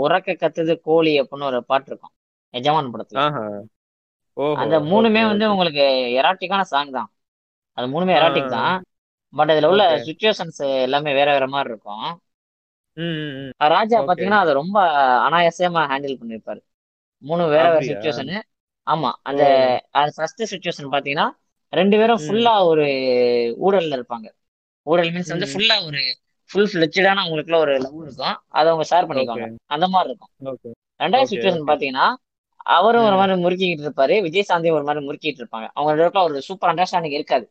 உறக்க கத்துது கோழி அப்படின்னு ஒரு பாட்டு இருக்கும். எஜமான் படத்துல. அந்த மூணுமே வந்து உங்களுக்கு எராட்டிக்கான சாங் தான். அது மூணுமே எராட்டிக் தான். பட் அதுல உள்ள சுச்சுவேஷன்ஸ் எல்லாமே வேற வேற மாதிரி இருக்கும். ராஜா பாத்தீங்கன்னா அதை ரொம்ப அனாயாசமா ஹேண்டில் பண்ணிருப்பாரு. மூணு வேற வேற சுச்சுவேஷனு ஆமா அந்த ஃபர்ஸ்ட் சுச்சுவேஷன் பாத்தீங்கன்னா ரெண்டு பேரும் ஃபுல்லா ஒரு ஊழல்ல இருப்பாங்க. ஊழல் மீன்ஸ் வந்து ஃபுல்லா ஒரு ஃபுல் ஃபிளெச்சடான அவங்களுக்குள்ள ஒரு லவ் இருக்கும். அதை அவங்க ஷேர் பண்ணிக்குவாங்க. அந்த மாதிரி இருக்கும். ரெண்டாவது சுச்சுவேஷன். பாத்தீங்கன்னா அவரும் ஒரு. மாதிரி முறுக்கிட்டு இருப்பாரு. விஜய் சாந்தியும் ஒரு மாதிரி முறுக்கிட்டு இருப்பாங்க. அவங்க ரெண்டு ஒரு சூப்பர் அண்டர்ஸ்டாண்டிங் இருக்காது.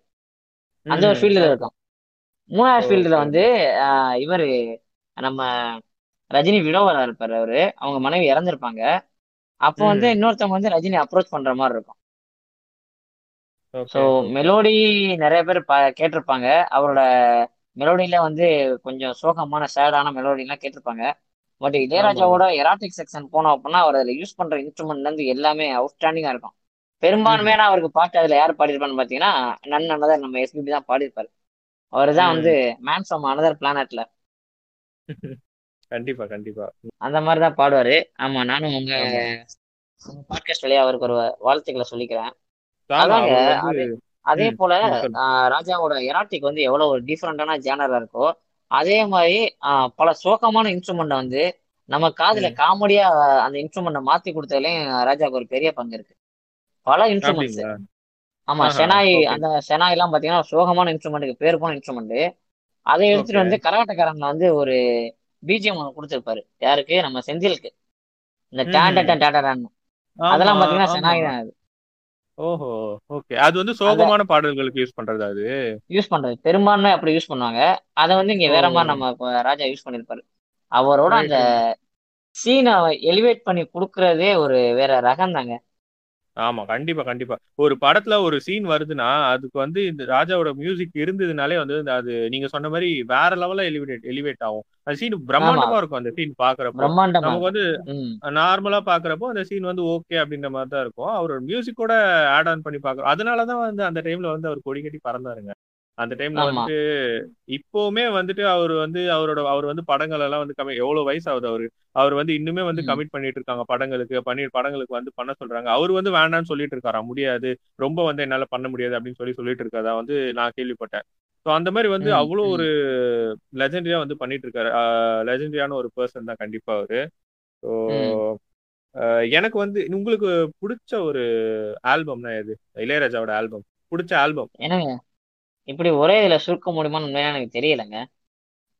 அந்த ஒரு. ஃபீல்டுல இருக்கும். மூணாவது ஃபீல்டுல. வந்து இவரு நம்ம ரஜினி விடோவரா இருப்பாரு அவரு அவங்க மனைவி இறந்திருப்பாங்க அப்போ வந்து. இன்னொருத்தவங்க வந்து ரஜினி அப்ரோச் பண்ற மாதிரி இருக்கும் ஸோ. மெலோடி நிறைய பேர் கேட்டிருப்பாங்க அவரோட மெலோடியில வந்து கொஞ்சம் சோகமான சேடான மெலோடிலாம் கேட்டிருப்பாங்க பட். இளையராஜாவோட எராட்டிக் செக்ஷன் போனோம் அப்படின்னா அவர் அதில் யூஸ் பண்ற இன்ஸ்ட்ருமெண்ட்ல இருந்து எல்லாமே அவுட்ஸ்டாண்டிங்கா இருக்கும் பெரும்பான்மையான அவருக்கு பாட்டு அதுல யார் பாடியிருப்பான்னு பாத்தீங்கன்னா நன் அனதர் நம்ம எஸ்பிபி தான் பாடியிருப்பாரு அவர் தான் வந்து. மேன் ஃப்ரம் அனதர் பிளானட்ல கண்டிப்பா கண்டிப்பா. அந்த மாதிரி தான் பாடுவாரு. ஆமா நானும் உங்க பாட்காஸ்ட் வழியா அவருக்கு ஒரு வாழ்த்துக்களை சொல்லிக்கிறேன். அதே. போல ராஜாவோட எராட்டிக் வந்து எவ்வளவு ஒரு டிஃப்ரெண்டான ஜேனரா இருக்கோ அதே மாதிரி பல சோகமான இன்ஸ்ட்ருமெண்ட்டை வந்து நம்ம காதுல. காமெடியா அந்த இன்ஸ்ட்ருமெண்ட்டை மாத்தி கொடுத்ததுலயும் ராஜாவுக்கு ஒரு பெரிய பங்கு இருக்கு. பல இன்ஸ்ட்ருமெண்ட்ஸ் ஆமா ஓகே அந்த ஷெனாய் எல்லாம் பாத்தீங்கன்னா சோகமான இன்ஸ்ட்ருமெண்ட்டுக்கு பேர் போன இன்ஸ்ட்ருமெண்ட் அதை எடுத்துட்டு வந்து கரகாட்டக்காரன்ல வந்து ஒரு பிஜிஎம் ஒன்று கொடுத்துருப்பாரு. யாருக்கு? நம்ம செந்திலுக்கு. இந்த ம். டேண்டன் டேடன் ஆமா அதெல்லாம் பாத்தீங்கன்னா தான் அது. ஓஹோ ஓகே. அது வந்து சோகமான பாடல்களுக்கு யூஸ் பண்றது அது? யூஸ் பண்றது. பெரும்பான்மை அப்படி யூஸ் பண்ணுவாங்க. அதை வந்து இங்க வேற மாதிரி நம்ம ராஜா யூஸ் பண்ணிருப்பாரு அவரோட அந்த சீனை எலிவேட் பண்ணி கொடுக்கறதே ஒரு வேற ரகம் தாங்க ஆமா கண்டிப்பா கண்டிப்பா. ஒரு படத்துல ஒரு சீன் வருதுன்னா அதுக்கு வந்து இந்த ராஜாவோட மியூசிக் இருந்ததுனாலே வந்து அது நீங்க சொன்ன மாதிரி வேற லெவல்ல எலிவேட் எலிவேட் ஆகும். அந்த சீன் பிரம்மாண்டமா இருக்கும் அந்த சீன் பாக்குறப்போ. நமக்கு வந்து நார்மலா பாக்குறப்போ அந்த சீன் வந்து ஓகே அப்படின்ற மாதிரி தான் இருக்கும். அவரோட மியூசிக்கோட ஆட் ஆன் பண்ணி பாக்குறோம். அதனாலதான் வந்து அந்த டைம்ல வந்து அவர் கொடி கட்டி பறந்தாருங்க. அந்த டைம்ல வந்துட்டு இப்பவுமே வந்துட்டு அவர் வந்து அவரோட அவர் வந்து படங்கள் எல்லாம் வந்து கம்மி எவ்வளவு வயசு ஆகுது அவரு? அவர் வந்து இன்னுமே வந்து கமிட் பண்ணிட்டு இருக்காங்க படங்களுக்கு பண்ணி படங்களுக்கு வந்து பண்ண சொல்றாங்க. அவர் வந்து வேண்டாம்னு சொல்லிட்டு இருக்காரா முடியாது. ரொம்ப வந்து என்னால பண்ண முடியாது அப்படின்னு சொல்லி சொல்லிட்டு இருக்காதா வந்து நான் கேள்விப்பட்டேன். ஸோ அந்த மாதிரி வந்து அவ்வளோ ஒரு லெஜெண்டரியா வந்து பண்ணிட்டு இருக்காரு லெஜெண்டரியான ஒரு பர்சன் தான் கண்டிப்பா அவரு. ஸோ எனக்கு வந்து உங்களுக்கு பிடிச்ச ஒரு ஆல்பம்னா எது? இளையராஜாவோட ஆல்பம் பிடிச்ச ஆல்பம் என்னங்க? இப்படி ஒரே இதுல சுருக்க முடியுமான்னு உண்மையா எனக்கு தெரியலங்க.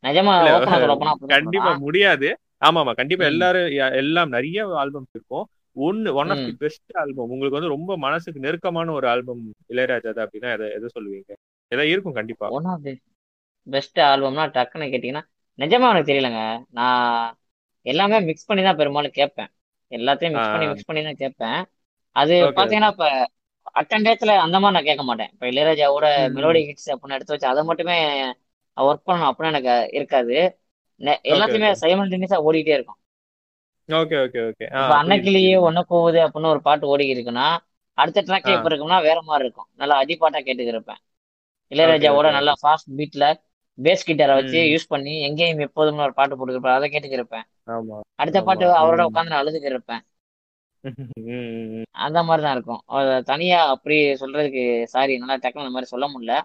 நிஜமா கண்டிப்பா முடியாது. ஆமா ஆமா கண்டிப்பா எல்லாரும் எல்லாம் நிறைய ஆல்பம்ஸ் இருக்கும். ஒன்னு one of the best album உங்களுக்கு வந்து ரொம்ப மனசுக்கு நெருக்கமான ஒரு ஆல்பம் இளையராஜா தான் அப்படின்னா எதை எதை சொல்லுவீங்க? ஏதாவது இருக்கும் கண்டிப்பா. ஒன் ஆஃப் தி பெஸ்ட் ஆல்பம்னா டக்குன்னு கேட்டீங்கன்னா நிஜமா எனக்கு தெரியலங்க. நான் எல்லாமே மிக்ஸ் பண்ணி தான் பெரும்பாலும் கேட்பேன். எல்லாத்தையும் மிக்ஸ் பண்ணி மிக்ஸ் பண்ணி தான் கேட்பேன். அது பாத்தீங்கன்னா இப்ப அட்டண்டேத்துல அந்த மாதிரி நான் கேட்க மாட்டேன். இப்ப இளையராஜாவோட மெலோடி ஹிட்ஸ் அப்படின்னு எடுத்து வச்சு அதை மட்டுமே ஒர்க் பண்ணணும் அப்படின்னு எனக்கு இருக்காது. எல்லாத்தையுமே சைமல்டேனியஸா ஓடிட்டே இருக்கும். ஓகே ஓகே ஓகே இப்ப புரியுது ஒண்ணு போகுது அப்படின்னு ஒரு பாட்டு ஓடி இருக்குன்னா அடுத்த ட்ராக்ல ஆ. இப்ப இருக்கும்னா வேற மாதிரி இருக்கும். நல்லா அடிப்பாட்டா கேட்டுக்கு இருப்பேன் ஓகே இளையராஜாவோட நல்லா ஃபாஸ்ட் பீட்ல பேஸ் கிட்டாரை வச்சு யூஸ் பண்ணி எங்கேயும் எப்போதும்னு ஒரு பாட்டு போட்டுக்கிறப்ப அதை கேட்டுக்கு இருப்பேன் ஆமா அடுத்த பாட்டு அவரோட உட்காந்து நான் அழுதுக்கு இருப்பேன் ம் அந்த மாதிரி தான் இருக்கும். அது தனியா அப்படி சொல்றதுக்கு சாரி நல்லா டக்குனு அந்த மாதிரி சொல்ல முடியல.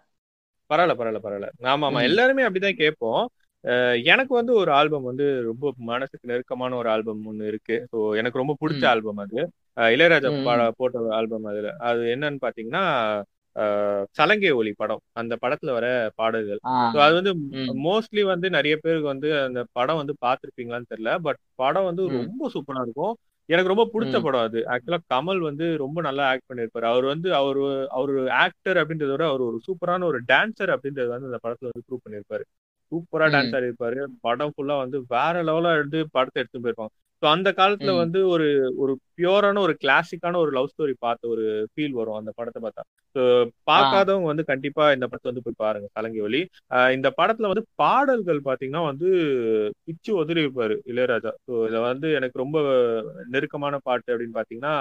பரவாயில்ல பரவாயில்ல பரவாயில்ல. ஆமா ஆமா. எல்லாருமே அப்படிதான் கேட்போம். எனக்கு வந்து ஒரு ஆல்பம் வந்து ரொம்ப மனசுக்கு நெருக்கமான ஒரு ஆல்பம் ஒன்று இருக்கு. ஸோ எனக்கு ரொம்ப பிடிச்ச ஆல்பம் அது. இளையராஜா. போட்ட ஆல்பம் அதுல. அது என்னன்னு பாத்தீங்கன்னா சலங்கை ஒலி படம். அந்த படத்துல வர பாடல்கள். ஸோ அது வந்து மோஸ்ட்லி வந்து நிறைய பேருக்கு வந்து அந்த படம் வந்து பார்த்துருப்பீங்களான்னு தெரியல. பட் படம் வந்து ரொம்ப சூப்பரா இருக்கும். எனக்கு ரொம்ப பிடிச்ச படம் அது. ஆக்சுவலா கமல் வந்து ரொம்ப நல்லா ஆக்ட் பண்ணியிருப்பாரு. அவர் வந்து அவர் அவர் ஆக்டர் அப்படின்றத விட அவர் ஒரு சூப்பரான ஒரு டான்சர் அப்படின்றது வந்து அந்த படத்துல வந்து ப்ரூவ் பண்ணியிருப்பாரு. சூப்பரா டான்ஸ் ம் ஆடிருப்பாரு படம் ஃபுல்லா வந்து வேற லெவலா எடுத்து படத்தை எடுத்து போயிருப்பாங்க. ஸோ அந்த காலத்துல வந்து ஒரு ஒரு பியூரான ஒரு கிளாசிக்கான ஒரு லவ் ஸ்டோரி பார்த்த ஒரு ஃபீல் வரும் அந்த படத்தை பார்த்தா. ஸோ பார்க்காதவங்க வந்து கண்டிப்பா இந்த படத்தை வந்து போய் பாருங்க ஒலி ஆஹ் இந்த படத்துல வந்து பாடல்கள் பாத்தீங்கன்னா வந்து பிச்சு உதறி இருப்பாரு இளையராஜா. ஸோ இதுல வந்து எனக்கு ரொம்ப நெருக்கமான பாட்டு அப்படின்னு பாத்தீங்கன்னா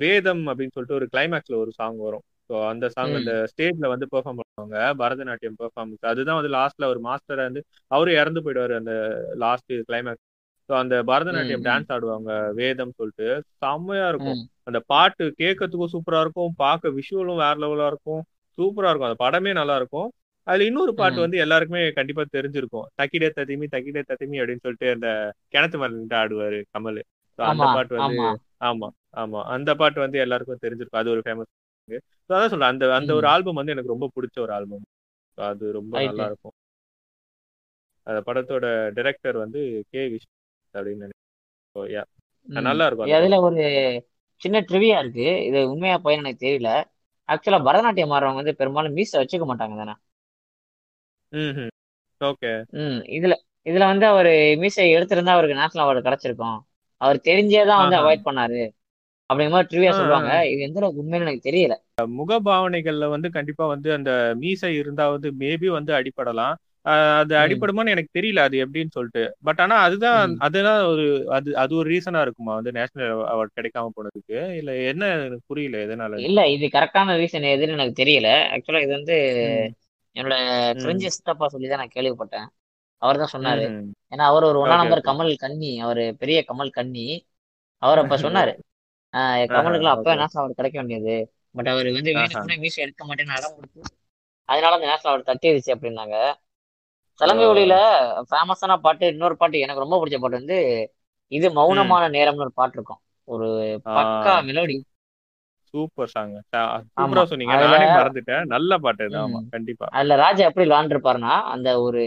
வேதம் அப்படின்னு சொல்லிட்டு ஒரு கிளைமேக்ஸ்ல ஒரு சாங் வரும். ஸோ அந்த சாங் அந்த ஸ்டேஜ்ல வந்து பெர்ஃபார்ம் பண்ணுவாங்க. பரதநாட்டியம் பெர்ஃபார்மன்ஸ் அதுதான் வந்து லாஸ்ட்ல ஒரு மாஸ்டரா வந்து அவரும் இறந்து போயிடுவாரு அந்த லாஸ்ட் கிளைமேக்ஸ் ஸோ அந்த பரதநாட்டியம் டான்ஸ் ஆடுவாங்க வேதம் சொல்லிட்டு. செம்மையா இருக்கும். அந்த பாட்டு கேட்கறதுக்கும் சூப்பரா இருக்கும். பார்க்க விஷுவலும் வேற லெவலா இருக்கும். சூப்பரா இருக்கும். அந்த படமே நல்லா இருக்கும். அதுல இன்னொரு பாட்டு வந்து எல்லாருக்குமே கண்டிப்பா தெரிஞ்சிருக்கும். தக்கிடே தத்திமி தக்கிடே தத்திமி அப்படின்னு சொல்லிட்டு அந்த கிணத்து நின்று ஆடுவாரு கமல். அந்த பாட்டு வந்து ஆமா. ஆமா அந்த பாட்டு வந்து எல்லாருக்கும் தெரிஞ்சிருக்கும். அது ஒரு ஃபேமஸ் அதான் சொல்றேன். அந்த அந்த ஒரு ஆல்பம் வந்து எனக்கு ரொம்ப பிடிச்ச ஒரு ஆல்பம் அது ரொம்ப நல்லா இருக்கும். அந்த படத்தோட டைரக்டர் வந்து கே விஷ் அப்படின்னு நினைக்கிறேன். நல்லா இருக்கும் அதுல ஒரு சின்ன ட்ரிவியா இருக்கு. இது உண்மையா பையன் எனக்கு தெரியல. ஆக்சுவலா பரதநாட்டியம் ஆடுறவங்க வந்து பெரும்பாலும் மீச வச்சுக்க மாட்டாங்க தானே? ஓகே ம் இதுல இதுல வந்து அவர் மீசை எடுத்திருந்தா அவருக்கு நேஷனல் அவார்டு கிடைச்சிருக்கும். அவர் தெரிஞ்சே தான் வந்து. அவாய்ட் பண்ணாரு. அப்படிங்கிற மாதிரி ட்ரிவியா சொல்லுவாங்க. இது எந்த அளவுக்கு உண்மைன்னு எனக்கு தெரியல. முகபாவனைகள்ல வந்து கண்டிப்பா வந்து அந்த மீசை இருந்தா வந்து மேபி வந்து அடிபடலாம். அது ம். அடிபடுமான்னு எனக்கு தெரியல அது எப்படின்னு சொல்லிட்டு. பட் ஆனா அதுதான். அதுதான் ஒரு அது அது ஒரு ரீசனா இருக்குமா? வந்து நேஷனல் அவார்ட் கிடைக்காம போனதுக்கு? இல்ல என்ன எனக்கு புரியல எதனால இல்ல இது கரெக்டான ரீசன் எதுன்னு எனக்கு தெரியல. ஆக்சுவலா இது வந்து என்னோட தெரிஞ்ச சித்தப்பா சொல்லி தான் நான் கேள்விப்பட்டேன். அவர் தான் சொன்னாரு. ஏன்னா அவர் ஒரு ஒன்னா நம்பர் கமல் கன்னி அவர் பெரிய கமல் கன்னி அவர் அப்ப சொன்னாரு. கமலுக்குலாம் அப்பவே ஓகே. நேஷனல் அவார்டு கிடைக்க வேண்டியது. பட் அவர் வந்து வேணும்னே மீசை எடுக்க மாட்டேன்னு அடம் கொடுத்து அதனால அந்த நேஷனல் அவார்டு தட்டிடுச்சு அப்படின்னாங்க. சலங்கை ஒளியில ஃபேமஸான பாட்டு இன்னொரு பாட்டு எனக்கு ரொம்ப பிடிச்ச பாட்டு வந்து இது மௌனமான நேரம்னு ஒரு பாட்டு இருக்கும். ஒரு பக்கா மெலோடி சூப்பர் சாங். சூப்பரா சொன்னீங்க. நானே மறந்துட்டேன். நல்ல பாட்டு ஆமா கண்டிப்பா. அதுல ராஜா எப்படி விளாண்டுருப்பாருன்னா அந்த ஒரு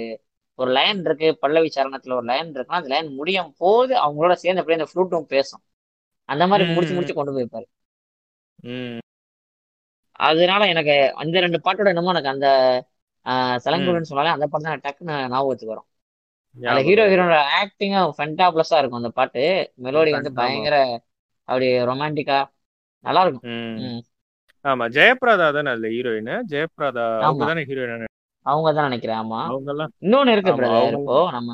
ஒரு லைன் இருக்கு பல்லவி சரணத்துல ஒரு லைன் இருக்குன்னா அந்த லைன் முடியும் போது அவங்களோட சேர்ந்து அப்படியே அந்த ஃப்ளூட்டும் பேசும். அந்த மாதிரி முடிச்சு முடிச்சு கொண்டு போயிருப்பாரு. அதனால எனக்கு அந்த ரெண்டு பாட்டோட என்னமோ எனக்கு அந்த சலங்குடன் சொன்னாலே அந்த பாட்டு தான் டக்குன்னு ஞாபகத்துக்கு வரும். ஞாபகம் ஹீரோ ஹீரோட ஆக்டிங்கும் ஃபென்டாப்ளஸா இருக்கும் அந்த பாட்டு. மெலோடி வந்து பயங்கர அப்படி ரொமான்டிக்கா நல்லா இருக்கும் ஆமா ஜெயபிரதா தானே அதுல ஹீரோயின் ஜெயபிரதா அவங்க தானே ஹீரோயின் அவங்க தான் நினைக்கிறேன் ஆமா. அவங்க எல்லாம் இன்னொன்னு இருக்கு பிரதர் இப்போ நம்ம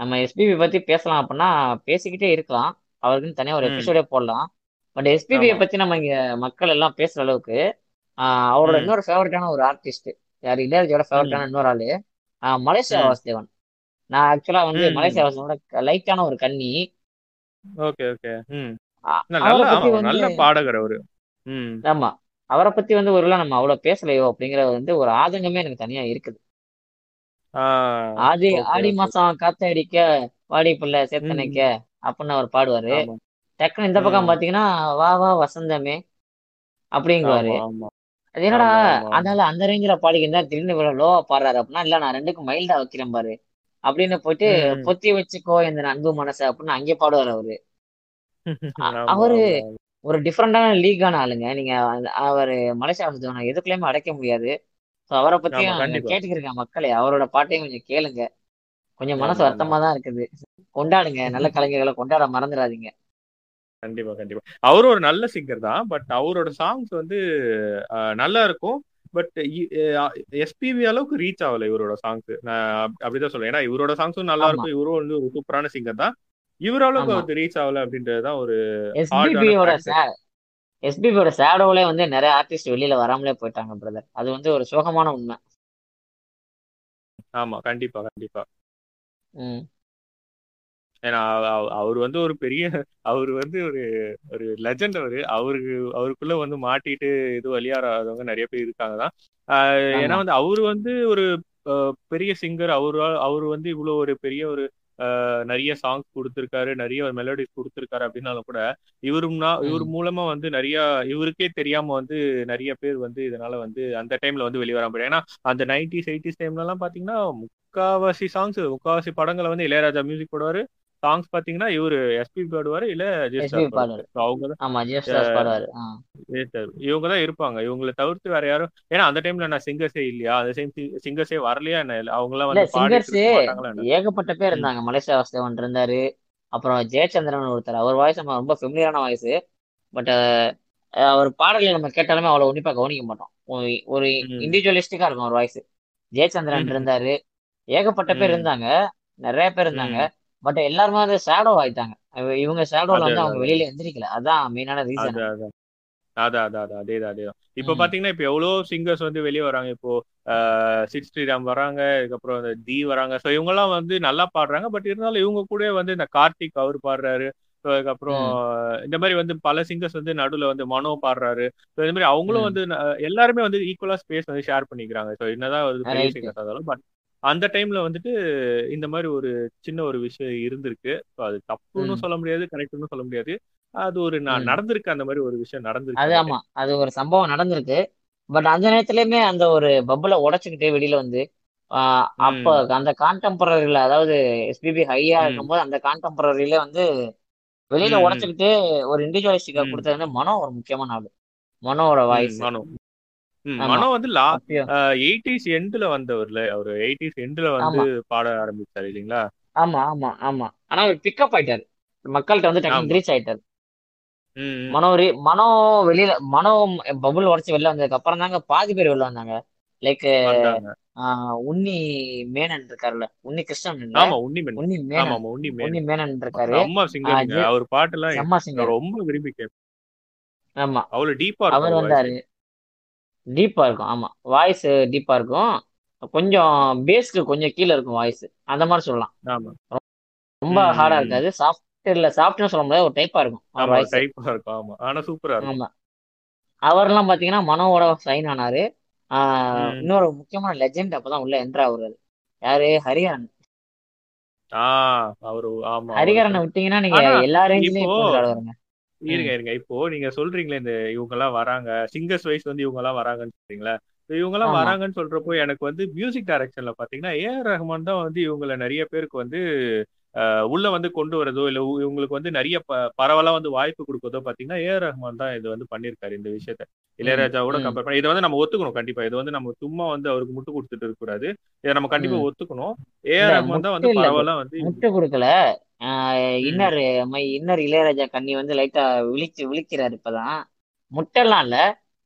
நம்ம எஸ்பிபி பத்தி பேசலாம் அப்படின்னா பேசிக்கிட்டே இருக்கலாம். அவருக்குன்னு தனியா ஒரு எபிசோடே போடலாம். பட் எஸ்பிபியை பத்தி நம்ம இங்க மக்கள் எல்லாம் பேசுற அளவுக்கு அவரோட இன்னொரு ஃபேவரட்டான ஒரு ஆர்டிஸ்ட் யார் இளையராஜோட ஃபேவரட்டான இன்னொரு ஆளு. மலேசியா வாசுதேவன். நான் ஆக்சுவலா வந்து மலேசியா வாசுதேவனோட லைட்டான ஒரு கண்ணி ஓகே ஓகே. நல்ல பாடகர் அவரு. ஆமா. அவரை பத்தி வந்து ஒருவேளை நம்ம அவ்வளவு பேசலையோ அப்படிங்கிற வந்து ஒரு ஆதங்கமே எனக்கு தனியா இருக்குது. ஆ ஆடி மாசம் காத்தடிக்க வாடி புள்ள சேத்தனைக்க அப்படின்னு அவர் பாடுவாரு. டக்குன்னு இந்த பக்கம் பாத்தீங்கன்னா வா வா வசந்தமே அப்படிங்குவாரு. அது என்னடா? அதனால அந்த ரேஞ்சில பாடிக்கிருந்தா திடீர்னு இவ்வளவு லோவா பாடுறாரு. அப்படின்னா இல்ல நான் ரெண்டுக்கும் மைல்டா வைக்கிறேன் பாரு. அப்படின்னு போயிட்டு. பொத்தி வச்சுக்கோ இந்த அன்பு மனசு அப்படின்னு அங்கே பாடுவார் அவரு. அவரு. ஒரு டிஃப்ரெண்டான லீக்கான ஆளுங்க. நீங்க அவரு மலேசியா வாசுதேவனை எதுக்குள்ளயுமே அடைக்க முடியாது. அவரை பத்தியும் கேட்டுக்கிறேங்க மக்களே. அவரோட பாட்டையும் கொஞ்சம் கேளுங்க. கொஞ்சம் மனசு வருத்தமா தான் இருக்குது. கொண்டாடுங்க. நல்ல கலைஞர்களை கொண்டாட மறந்துடாதீங்க. கண்டிப்பா கண்டிப்பா. அவரும் ஒரு நல்ல சிங்கர் தான் பட் அவரோட சாங்ஸ் வந்து நல்லா இருக்கும். பட் எஸ்பிவி அளவுக்கு ரீச் ஆகல இவரோட சாங்ஸ் நான் அப்~ அப்படிதான் சொல்றேன். ஏன்னா இவரோட சாங்ஸும் நல்லா இருக்கும். இவரும் வந்து ஒரு சூப்பரான சிங்கர் தான். இவர் அளவுக்கு அவருக்கு ரீச் ஆகல அப்படின்றதுதான் ஒரு எஸ்பிபியோட ஷேடோவிலே வந்து நிறைய ஆர்டிஸ்ட் வெளியில வராமலே போயிட்டாங்க பிரதர் அது வந்து ஒரு சோகமான உண்மை. ஆமா கண்டிப்பா கண்டிப்பா. ம். ஏன்னா அவ- அவ- அவர் வந்து ஒரு பெரிய அவர் வந்து ஒரு ஒரு லெஜண்ட் அவரு. அவருக்கு அவருக்குள்ள வந்து மாட்டிட்டு இது வழியாறாதவங்க நிறைய பேர் இருக்காங்க தான். ஏன்னா வந்து அவரு வந்து ஒரு பெரிய சிங்கர் அவரு அவர் வந்து இவ்வளவு ஒரு பெரிய ஒரு ஆஹ் நிறைய சாங்ஸ் கொடுத்திருக்காரு. நிறைய ஒரு மெலோடிஸ் கொடுத்திருக்காரு அப்படின்னாலும் கூட இவரும்னா இவர் மூலமா வந்து நிறைய இவருக்கே தெரியாம வந்து நிறைய பேர் வந்து இதனால வந்து அந்த டைம்ல வந்து வெளியே வராம போயிடும் ஏன்னா அந்த நைன்டிஸ் எயிட்டிஸ் டைம்ல எல்லாம் பாத்தீங்கன்னா முக்காவாசி சாங்ஸ் முக்காவாசி படங்களை வந்து இளையராஜா மியூசிக் போடுவாரு. சாங்ஸ் பாத்தீங்கன்னா இவரு எஸ்பி பாடுவாரு இல்ல அவங்க இவங்க தான் இருப்பாங்க. இவங்களை தவிர்த்து வேற யாரும் ஏன்னா அந்த டைம்ல நான் சிங்கர்ஸே இல்லையா? அந்த சேம் சிங்கர்ஸே வரலையா? என்ன அவங்க எல்லாம் வந்து ஏகப்பட்ட பேர் இருந்தாங்க. மலேசியா வாசுதேவன் இருந்தாரு. அப்புறம் ஜெயச்சந்திரன் ஒருத்தர். அவர் வாய்ஸ் நம்ம ரொம்ப ஃபெமிலியரான வாய்ஸ் பட் அவர் பாடல்களை நம்ம கேட்டாலுமே அவ்வளவு உன்னிப்பா கவனிக்க மாட்டோம். ஒரு இண்டிவிஜுவலிஸ்டிக்கா இருக்கும் அவர் வாய்ஸ் ஜெயச்சந்திரன் இருந்தாரு. ஏகப்பட்ட பேர் இருந்தாங்க. நிறைய பேர் இருந்தாங்க. பட் எல்லாருமே வந்து ஷேடோ ஆயிட்டாங்க. இவ- இவங்க ஷேடோல அது வந்து அது அவங்க வெளியில எந்திரிக்கல. அதான் மெயினான அது ரீசன் அது அதான் அதான் அதான் அதேதான் இப்ப ம். பாத்தீங்கன்னா இப்ப எவ்வளவு சிங்கர்ஸ் வந்து வெளியே வராங்க. இப்போ சிட் ஸ்ரீராம் வராங்க. இதுக்கப்புறம் இந்த தி வராங்க. ஸோ இவங்கெல்லாம் வந்து நல்லா பாடுறாங்க. பட் இருந்தாலும் இவங்க கூட வந்து இந்த கார்த்திக் அவர் பாடுறாரு. ஸோ அதுக்கப்புறம் இந்த மாதிரி வந்து பல சிங்கர்ஸ் வந்து நடுவில் வந்து மனோ பாடுறாரு. ஸோ இந்த மாதிரி அவங்களும் வந்து எல்லாருமே வந்து ஈக்குவலா ஸ்பேஸ் வந்து ஷேர் பண்ணிக்கிறாங்க. ஸோ என்னதான் வந்து பெரிய சிங்கர்ஸ் இருந்தாலும் பட் அந்த டைம்ல வந்துட்டு இந்த மாதிரி ஒரு சின்ன ஒரு விஷயம் இருந்திருக்கு. ஸோ அது தப்புன்னு சொல்ல முடியாது கரெக்ட்னு சொல்ல முடியாது. அது ஒரு நான் நடந்திருக்கு அந்த மாதிரி ஒரு விஷயம் நடந்திருக்கு. அது ஆமா அது ஒரு சம்பவம் நடந்திருக்கு. பட் அந்த நேரத்துலயுமே அந்த ஒரு பப்புல உடைச்சுக்கிட்டு வெளியில வந்து அப்ப அந்த கான்டெம்பரரியில அதாவது எஸ்பிபி ஹையா இருக்கும்போது அந்த கான்டெம்பரரியில வந்து வெளியில. உடைச்சுக்கிட்டு ஒரு இண்டிவிஜுவலிஸ்டிக்கா. கொடுத்தது வந்து மனோ ஒரு முக்கியமான ஆளு. மனோவோட ம், வாய்ஸ் மனோ வந்து லா எயிட்டிஸ் எண்ட்ல வந்தவர்ல அவர் எயிட்டிஸ் எண்ட்ல வந்து பாட ஆரம்பிச்சாரு இல்லைங்களா? ஆமா ஆமா ஆமா. ஆனா அவர் பிக்கப் ஆயிட்டாரு. மக்கள்கிட்ட வந்து டக்குனு ஆமா. ரீச் ஆயிட்டாரு. மனோ மனோ வெளியில மனோ பபுள் உடச்சு வெளில வந்ததுக்கு அப்புறம் தாங்க பாதி பேர் வெளில வந்தாங்க. லைக் உன்னி மேனன் இருக்காருல்ல. உன்னி கிருஷ்ணன் ஆமா உன்னி மேனன். உன்னி உன்னி மேனன். மேனன் இருக்காரு. சிங்கருங்க ஜெ- அவர் நான் சிங்கர் ரொம்ப விரும்பி கேட்பேன் ஆமா. அவ்வளவு டீப்பா அவர் வந்தாரு. டீப்பா இருக்கும் ஆமா. வாய்ஸ் டீப்பா இருக்கும். கொஞ்சம் பேஸ்க்கு கொஞ்சம் கீழே இருக்கும் வாய்ஸ் அந்த மாதிரி சொல்லலாம். ரொம்ப ம். ஹார்டா ம், ம். இருக்காது சாஃப்ட்வேர்ல சாஃப்ட்னு சொல்ல முடியாது. ஒரு டைப்பா இருக்கும். இருக்கும். ஆமா. ஆனா சூப்பரா இருக்கும். ஆமா. அவர்லாம் பாத்தீங்கன்னா மனோவோட சைன் ஆனாரு. இன்னொரு முக்கியமான லெஜெண்ட் அப்பதான் உள்ள என்ட்ரு ஆகுறாரு யாரு? ஹரிஹரன். ஹரிஹரனை விட்டீங்கன்னா நீங்க எல்லா ரேஞ்சிலயும் இருங்க இருங்க. இப்போ நீங்க சொல்றீங்களே இந்த இவங்க எல்லாம் வராங்க. சிங்கர்ஸ் வைஸ் வந்து இவங்க எல்லாம் வராங்கன்னு சொல்றீங்களா? இவங்க எல்லாம் வராங்கன்னு சொல்றப்போ எனக்கு வந்து மியூசிக் டைரக்ஷன்ல பாத்தீங்கன்னா ஏஆர் ரஹ்மான் தான் வந்து இவங்கள நிறைய பேருக்கு வந்து உள்ள வந்து கொண்டு வரதோ இல்ல இவ- இவங்களுக்கு வந்து நிறைய பரவலா வந்து வாய்ப்பு கொடுக்கறதோ பாத்தீங்கன்னா ஏஆர் ரஹ்மான் தான் இது வந்து பண்ணிருக்காரு இந்த விஷயத்த. இளையராஜாவோட கம்பேர் பண்ணி இதை வந்து நம்ம ஒத்துக்கணும் கண்டிப்பா. இது வந்து நம்ம சும்மா வந்து அவருக்கு முட்டு கொடுத்துட்டு இருக்க கூடாது. இதை நம்ம கண்டிப்பா ஒத்துக்கணும். ஏஆர் ரஹ்மான் தான் வந்து. பரவலா வந்து முட்டு கொடுக்கல. இன்னர் மை இன்னர் இளையராஜா கண்ணி வந்து லைட்டா விழிச்சு விழிக்கிறாரு இப்பதான். முட்டெல்லாம் இல்ல.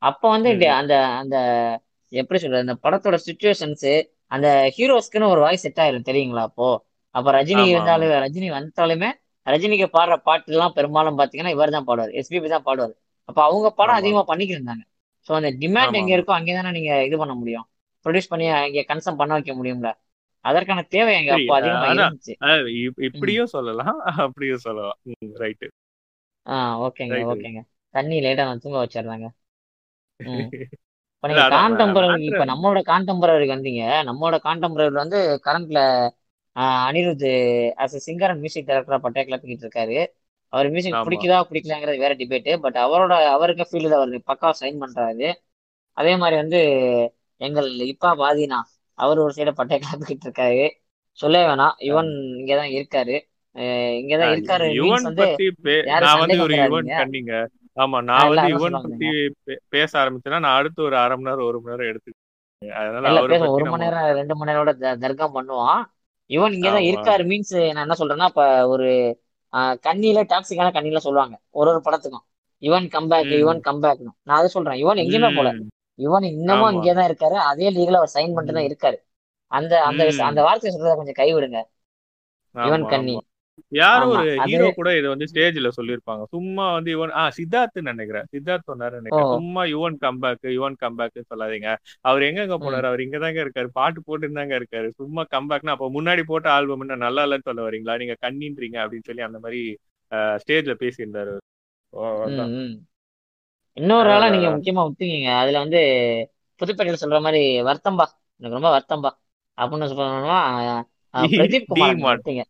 அப்ப வந்து அந்த அந்த எப்படி சொல்றது அந்த படத்தோட சுச்சுவேஷன்ஸ் அந்த ஹீரோஸ்க்குன்னு ஒரு வாய்ஸ் செட் ஆயிரும் தெரியுங்களா அப்போ? அப்ப ரஜினி இருந்தாலும் ரஜினி வந்தாலுமே ரஜினிக்கு பாடுற பாட்டு எல்லாம் பெரும்பாலும் பாத்தீங்கன்னா இவர் தான் பாடுவார். எஸ்பிபி தான் பாடுவார். அப்ப அவங்க படம் அதிகமா பண்ணிக்கிட்டு இருந்தாங்க. ஸோ அந்த டிமாண்ட் எங்க இருக்கோ அங்கே தானே நீங்க இது பண்ண முடியும். ப்ரொடியூஸ் பண்ணி அங்கே கன்சம் பண்ண வைக்க முடியும்ல. அதற்கான தேவை எங்க அப்போ அதிகமா இருந்துச்சு. இப்படியும் சொல்லலாம். அப்படியும் சொல்லலாம். ரைட்டு. ஆ ஓகேங்க ஓகேங்க. தண்ணி லேட்டா நான் தூங்க வச்சிடுறாங்க இப்ப நீங்க கான்டெம்பரரி இப்ப நம்மளோட கான்டெம்பரரிக்கு வந்தீங்க. நம்மளோட கான்டெம்பரரி வந்து கரண்ட்ல Anirudh as a singer and music டைரக்டரா பட்டைய கிளப்பிக்கிட்டு இருக்காரு. அவர் மியூசிக் பிடிக்குதா பிடிக்கலாங்கிறது வேற டிபேட் பட் அவரோட அவருக்கு ஃபீல்டில் அவர் பக்கா சைன் பண்றாரு. அதே மாதிரி வந்து எங்கள் இப்பா பாதினா. அவர் ஒரு சைட பட்டைய கிளப்பிக்கிட்டு இருக்காரு. சொல்ல வேணாம். யுவன் இங்கதான் இருக்காரு. இங்கதான் இருக்காரு. யுவன் வந்து பத்தி நான் ஒரு யுவன் ஆமா நான் வந்து யுவன் பத்தி பேச ஆரம்பிச்சேன்னா நான் அடுத்து ஒரு அரை மணி நேரம் ஒரு மணி நேரம் எடுத்து அதனால ஒரு மணி நேரம் ரெண்டு மணி நேரோட த- தர்க்கம் பண்ணுவான். இவன் இங்கதான் இருக்காரு. மீன்ஸ் நான் என்ன சொல்றேன்னா இப்ப ஒரு கண்ணில டாக்ஸிக்கான கண்ணில சொல்லுவாங்க. ஒரு ஒரு படத்துக்கும். இவன் கம்பேக் ம். இவன் கம்பேக் நான் அதை சொல்றேன். இவன் எங்கேயுமே போல. இவன் இன்னமும் ஆமா. இங்கே தான் இருக்காரு. அதே லீக்ல அவர் சைன் பண்ணிட்டு தான் இருக்காரு. அந்த அந்த அந்த வார்த்தையை சொல்றத கொஞ்சம் கைவிடுங்க. இவன் கண்ணி. ஆமா. யாரோ ஆமா ஒரு ஹீரோ கூட இதை வந்து ஸ்டேஜ்ல சொல்லியிருப்பாங்க. சும்மா வந்து யுவன் ஆ சித்தார்த் நினைக்கிறேன். சித்தார்த் சொன்னாரு நினைக்கிறேன். சும்மா யுவன் கம்பேக் யுவன் கம்பேக் சொல்லாதீங்க. அவர் எங்க போனாரு? அவர் இங்கதாங்க இருக்காரு. பாட்டு போட்டு தாங்க இருக்காரு. சும்மா கம்பேக்னா அப்ப முன்னாடி போட்ட ஆல்பம் என்ன நல்லா இல்லைன்னு சொல்ல வரீங்களா? நீங்க கண்ணின்றீங்க அப்படின்னு சொல்லி அந்த மாதிரி ஸ்டேஜ்ல பேசியிருந்தாரு. இன்னொரு ஆளா நீங்க. முக்கியமா விட்டுருக்கீங்க அதுல வந்து புதுப்பேட்டையில சொல்ற மாதிரி வருத்தம்பா. எனக்கு ரொம்ப வருத்தம்பா. அப்படின்னு சொல்லணும்னா பிரதீப் குமார் டிமான். விட்டீங்க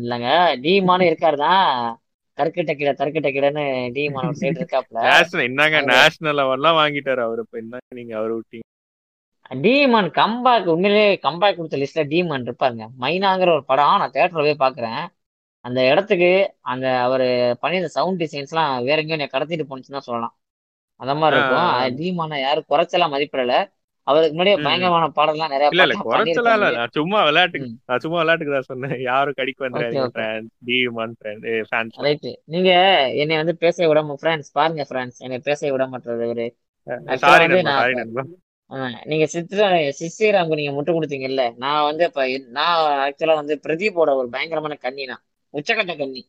இல்லைங்க. டிமான் இருக்காருதான் தற்கிட்ட கீழே தற்கிட்ட கீழன்னு டிமான் ஒரு சைடு இருக்காப்ல என்னங்க நேஷனல் லெவல்லாம் வாங்கிட்டாரு அவரு. இப்ப என்ன நீங்க அவரு விட்டீங்க? டிமான் கம்பேக் உண்மையிலேயே கம்பேக் கொடுத்த லிஸ்ட்ல டிமான் இருப்பாருங்க. மைனாங்கிற ஒரு படம். நான் தேட்டர்ல போய் பாக்குறேன் அந்த இடத்துக்கு அந்த அவர் பண்ணியிருந்த சவுண்ட் டிசைன்ஸ்லாம் வேற எங்கேயும் என்னை கடத்திட்டு போனுச்சுன்னு தான் சொல்லலாம். அந்த மாதிரி இருக்கும். ஆ, ஆ. அது டிமான யாரும் குறைச்சலாம் மதிப்பிடல. அவருக்கு முன்னாடியே. பயங்கரமான பாடல்லாம் நிறைய இல்ல இல்ல குறைச்சலாம் இல்ல சும்மா விளையாட்டுக்கு ம். நான் சும்மா விளையாட்டுக்கு தான் சொன்னேன். யாரும் கடிக்கு ஃபேன்ஸ் ரைட்டு. நீங்க என்னை வந்து பேச விடாம ஃப்ரெண்ட்ஸ் பாருங்க ஃப்ரெண்ட்ஸ் என்னை பேச விட மாட்டது ஒரு நீங்க சித்ரா சிஸ்ரீராமுக்கு நீங்க முட்டு கொடுத்தீங்கல்ல நான் வந்து இப்ப நான் ஆக்சுவலா வந்து பிரதீப்போட ஒரு பயங்கரமான கண்ணி நான். உச்சக்கட்ட கண்ணி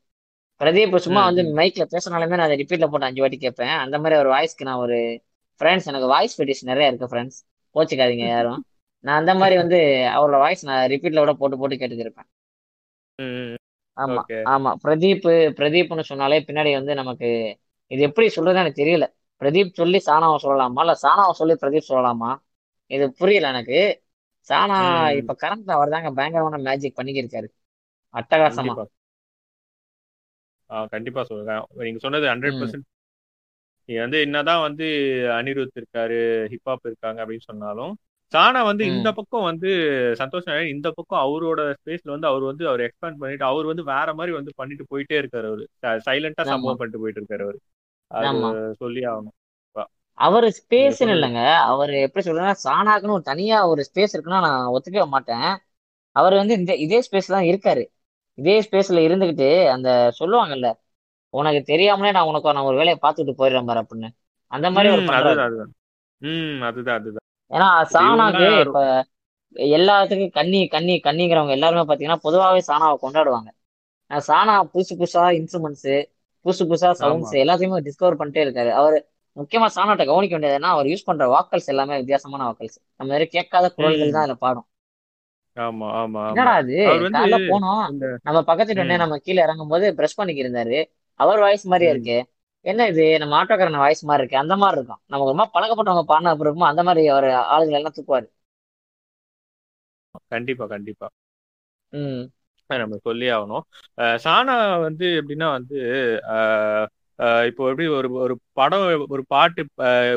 பிரதீப் சும்மா வந்து மைக்ல பேசினாலுமே நான் அதை ரிப்பீட்ல போட்டு அஞ்சு வாட்டி கேட்பேன். அந்த மாதிரி ஒரு வாய்ஸ்க்கு நான் ஒரு ஃப்ரெண்ட்ஸ் எனக்கு வாய்ஸ் பெட்டிஷன் நிறைய இருக்கு ஃப்ரெண்ட்ஸ் கோச்சிக்காதீங்க யாரும். நான் அந்த மாதிரி வந்து அவரோட வாய்ஸ் நான் ரிப்பீட்ல கூட போட்டு போட்டு ம் ஆமா ஆமா. பிரதீப் பிரதீப்னு சொன்னாலே பின்னாடி வந்து நமக்கு இது எப்படி சொல்றதுன்னு எனக்கு தெரியல. பிரதீப் சொல்லி சாணாவை சொல்லலாமா? இல்ல சாணாவை சொல்லி பிரதீப் சொல்லலாமா? இது புரியல எனக்கு. ம் இப்ப கரண்ட்ல அவர் தாங்க பயங்கரமான மேஜிக் பண்ணிக்கிருக்காரு. அட்டகாசமா. கண்டிப்பா சொல்றேன். நீங்க சொன்னது ஹண்ட்ரட் பர்சன்ட் நீங்க வந்து என்னதான் வந்து அனிருத் இருக்காரு ஹிப்ஹாப் இருக்காங்க அப்படின்னு சொன்னாலும் சானா வந்து. இந்த பக்கம் வந்து சந்தோஷ் நாராயண் இந்த பக்கம் அவரோட ஸ்பேஸ்ல வந்து அவர் வந்து அவர் எக்ஸ்பேண்ட் பண்ணிட்டு அவர் வந்து வேற மாதிரி வந்து பண்ணிட்டு போயிட்டே இருக்காரு அவரு. சைலண்டா. சம்பவம் பண்ணிட்டு போயிட்டு இருக்காரு அவரு. அது சொல்லி ஆகணும். அவர் சொன்னது. இல்லைங்க. அவர் எப்படி சொல்றேன்னா சாணாக்குன்னு ஒரு தனியா ஒரு ஸ்பேஸ் இருக்குன்னா நான் ஒத்துக்கவே மாட்டேன். அவர் வந்து இந்த இதே ஸ்பேஸ்ல தான் இருக்காரு. இதே ஸ்பேஸ்ல இருந்துகிட்டு அந்த சொல்லுவாங்கல்ல உனக்கு தெரியாமலே நான் உனக்கு நான் ஒரு வேலையை பார்த்துட்டு போயிடுறேன் பாரு அப்படின்னு. அந்த மாதிரி ஒரு ம், அதுதான் அதுதான். ஏன்னா இவங்கெல்லாம் இப்ப எல்லாத்துக்கும் கன்னி கன்னி கன்னிங்கிறவங்க எல்லாருமே பாத்தீங்கன்னா பொதுவாகவே சாணாவை கொண்டாடுவாங்க. சாணா புதுசு புதுசா இன்ஸ்ட்ருமெண்ட்ஸ் புதுசு புதுசா சவுண்ட்ஸ் எல்லாத்தையுமே டிஸ்கவர் பண்ணிட்டே இருக்காரு. அவர் முக்கியமா சாணாட்ட கவனிக்க வேண்டியதுன்னா அவர் யூஸ் பண்ற வாக்கல்ஸ் எல்லாமே வித்தியாசமான வாக்கல்ஸ் நம்ம மாதிரி கேட்காத குரல்கள் தான் அதுல பாடும். ஆமா ஆமா என்னடா அது? அவர் வந்து காலைல போனோம். நம்ம பக்கத்து வீட்டுல ம். நம்ம கீழே இறங்கும் போது பிரஷ் பண்ணிக்கு இருந்தாரு அவர் வாய்ஸ் மாதிரியே. இருக்கு. என்ன இது? நம்ம ஆட்டோக்காரன் வாய்ஸ் மாதிரி இருக்கு. அந்த மாதிரி இருக்கும். நமக்கு ரொம்ப பழக்கப்பட்டவங்க பாடின அப்புறம் இருக்குமோ அந்த மாதிரி அவர் ஆளுகள் எல்லாம் தூக்குவாரு. கண்டிப்பா கண்டிப்பா. ம். நம்ம சொல்லி ஆகணும். சானா வந்து எப்படின்னா வந்து இப்போ எப்படி ஒரு ஒரு படம் ஒரு பாட்டு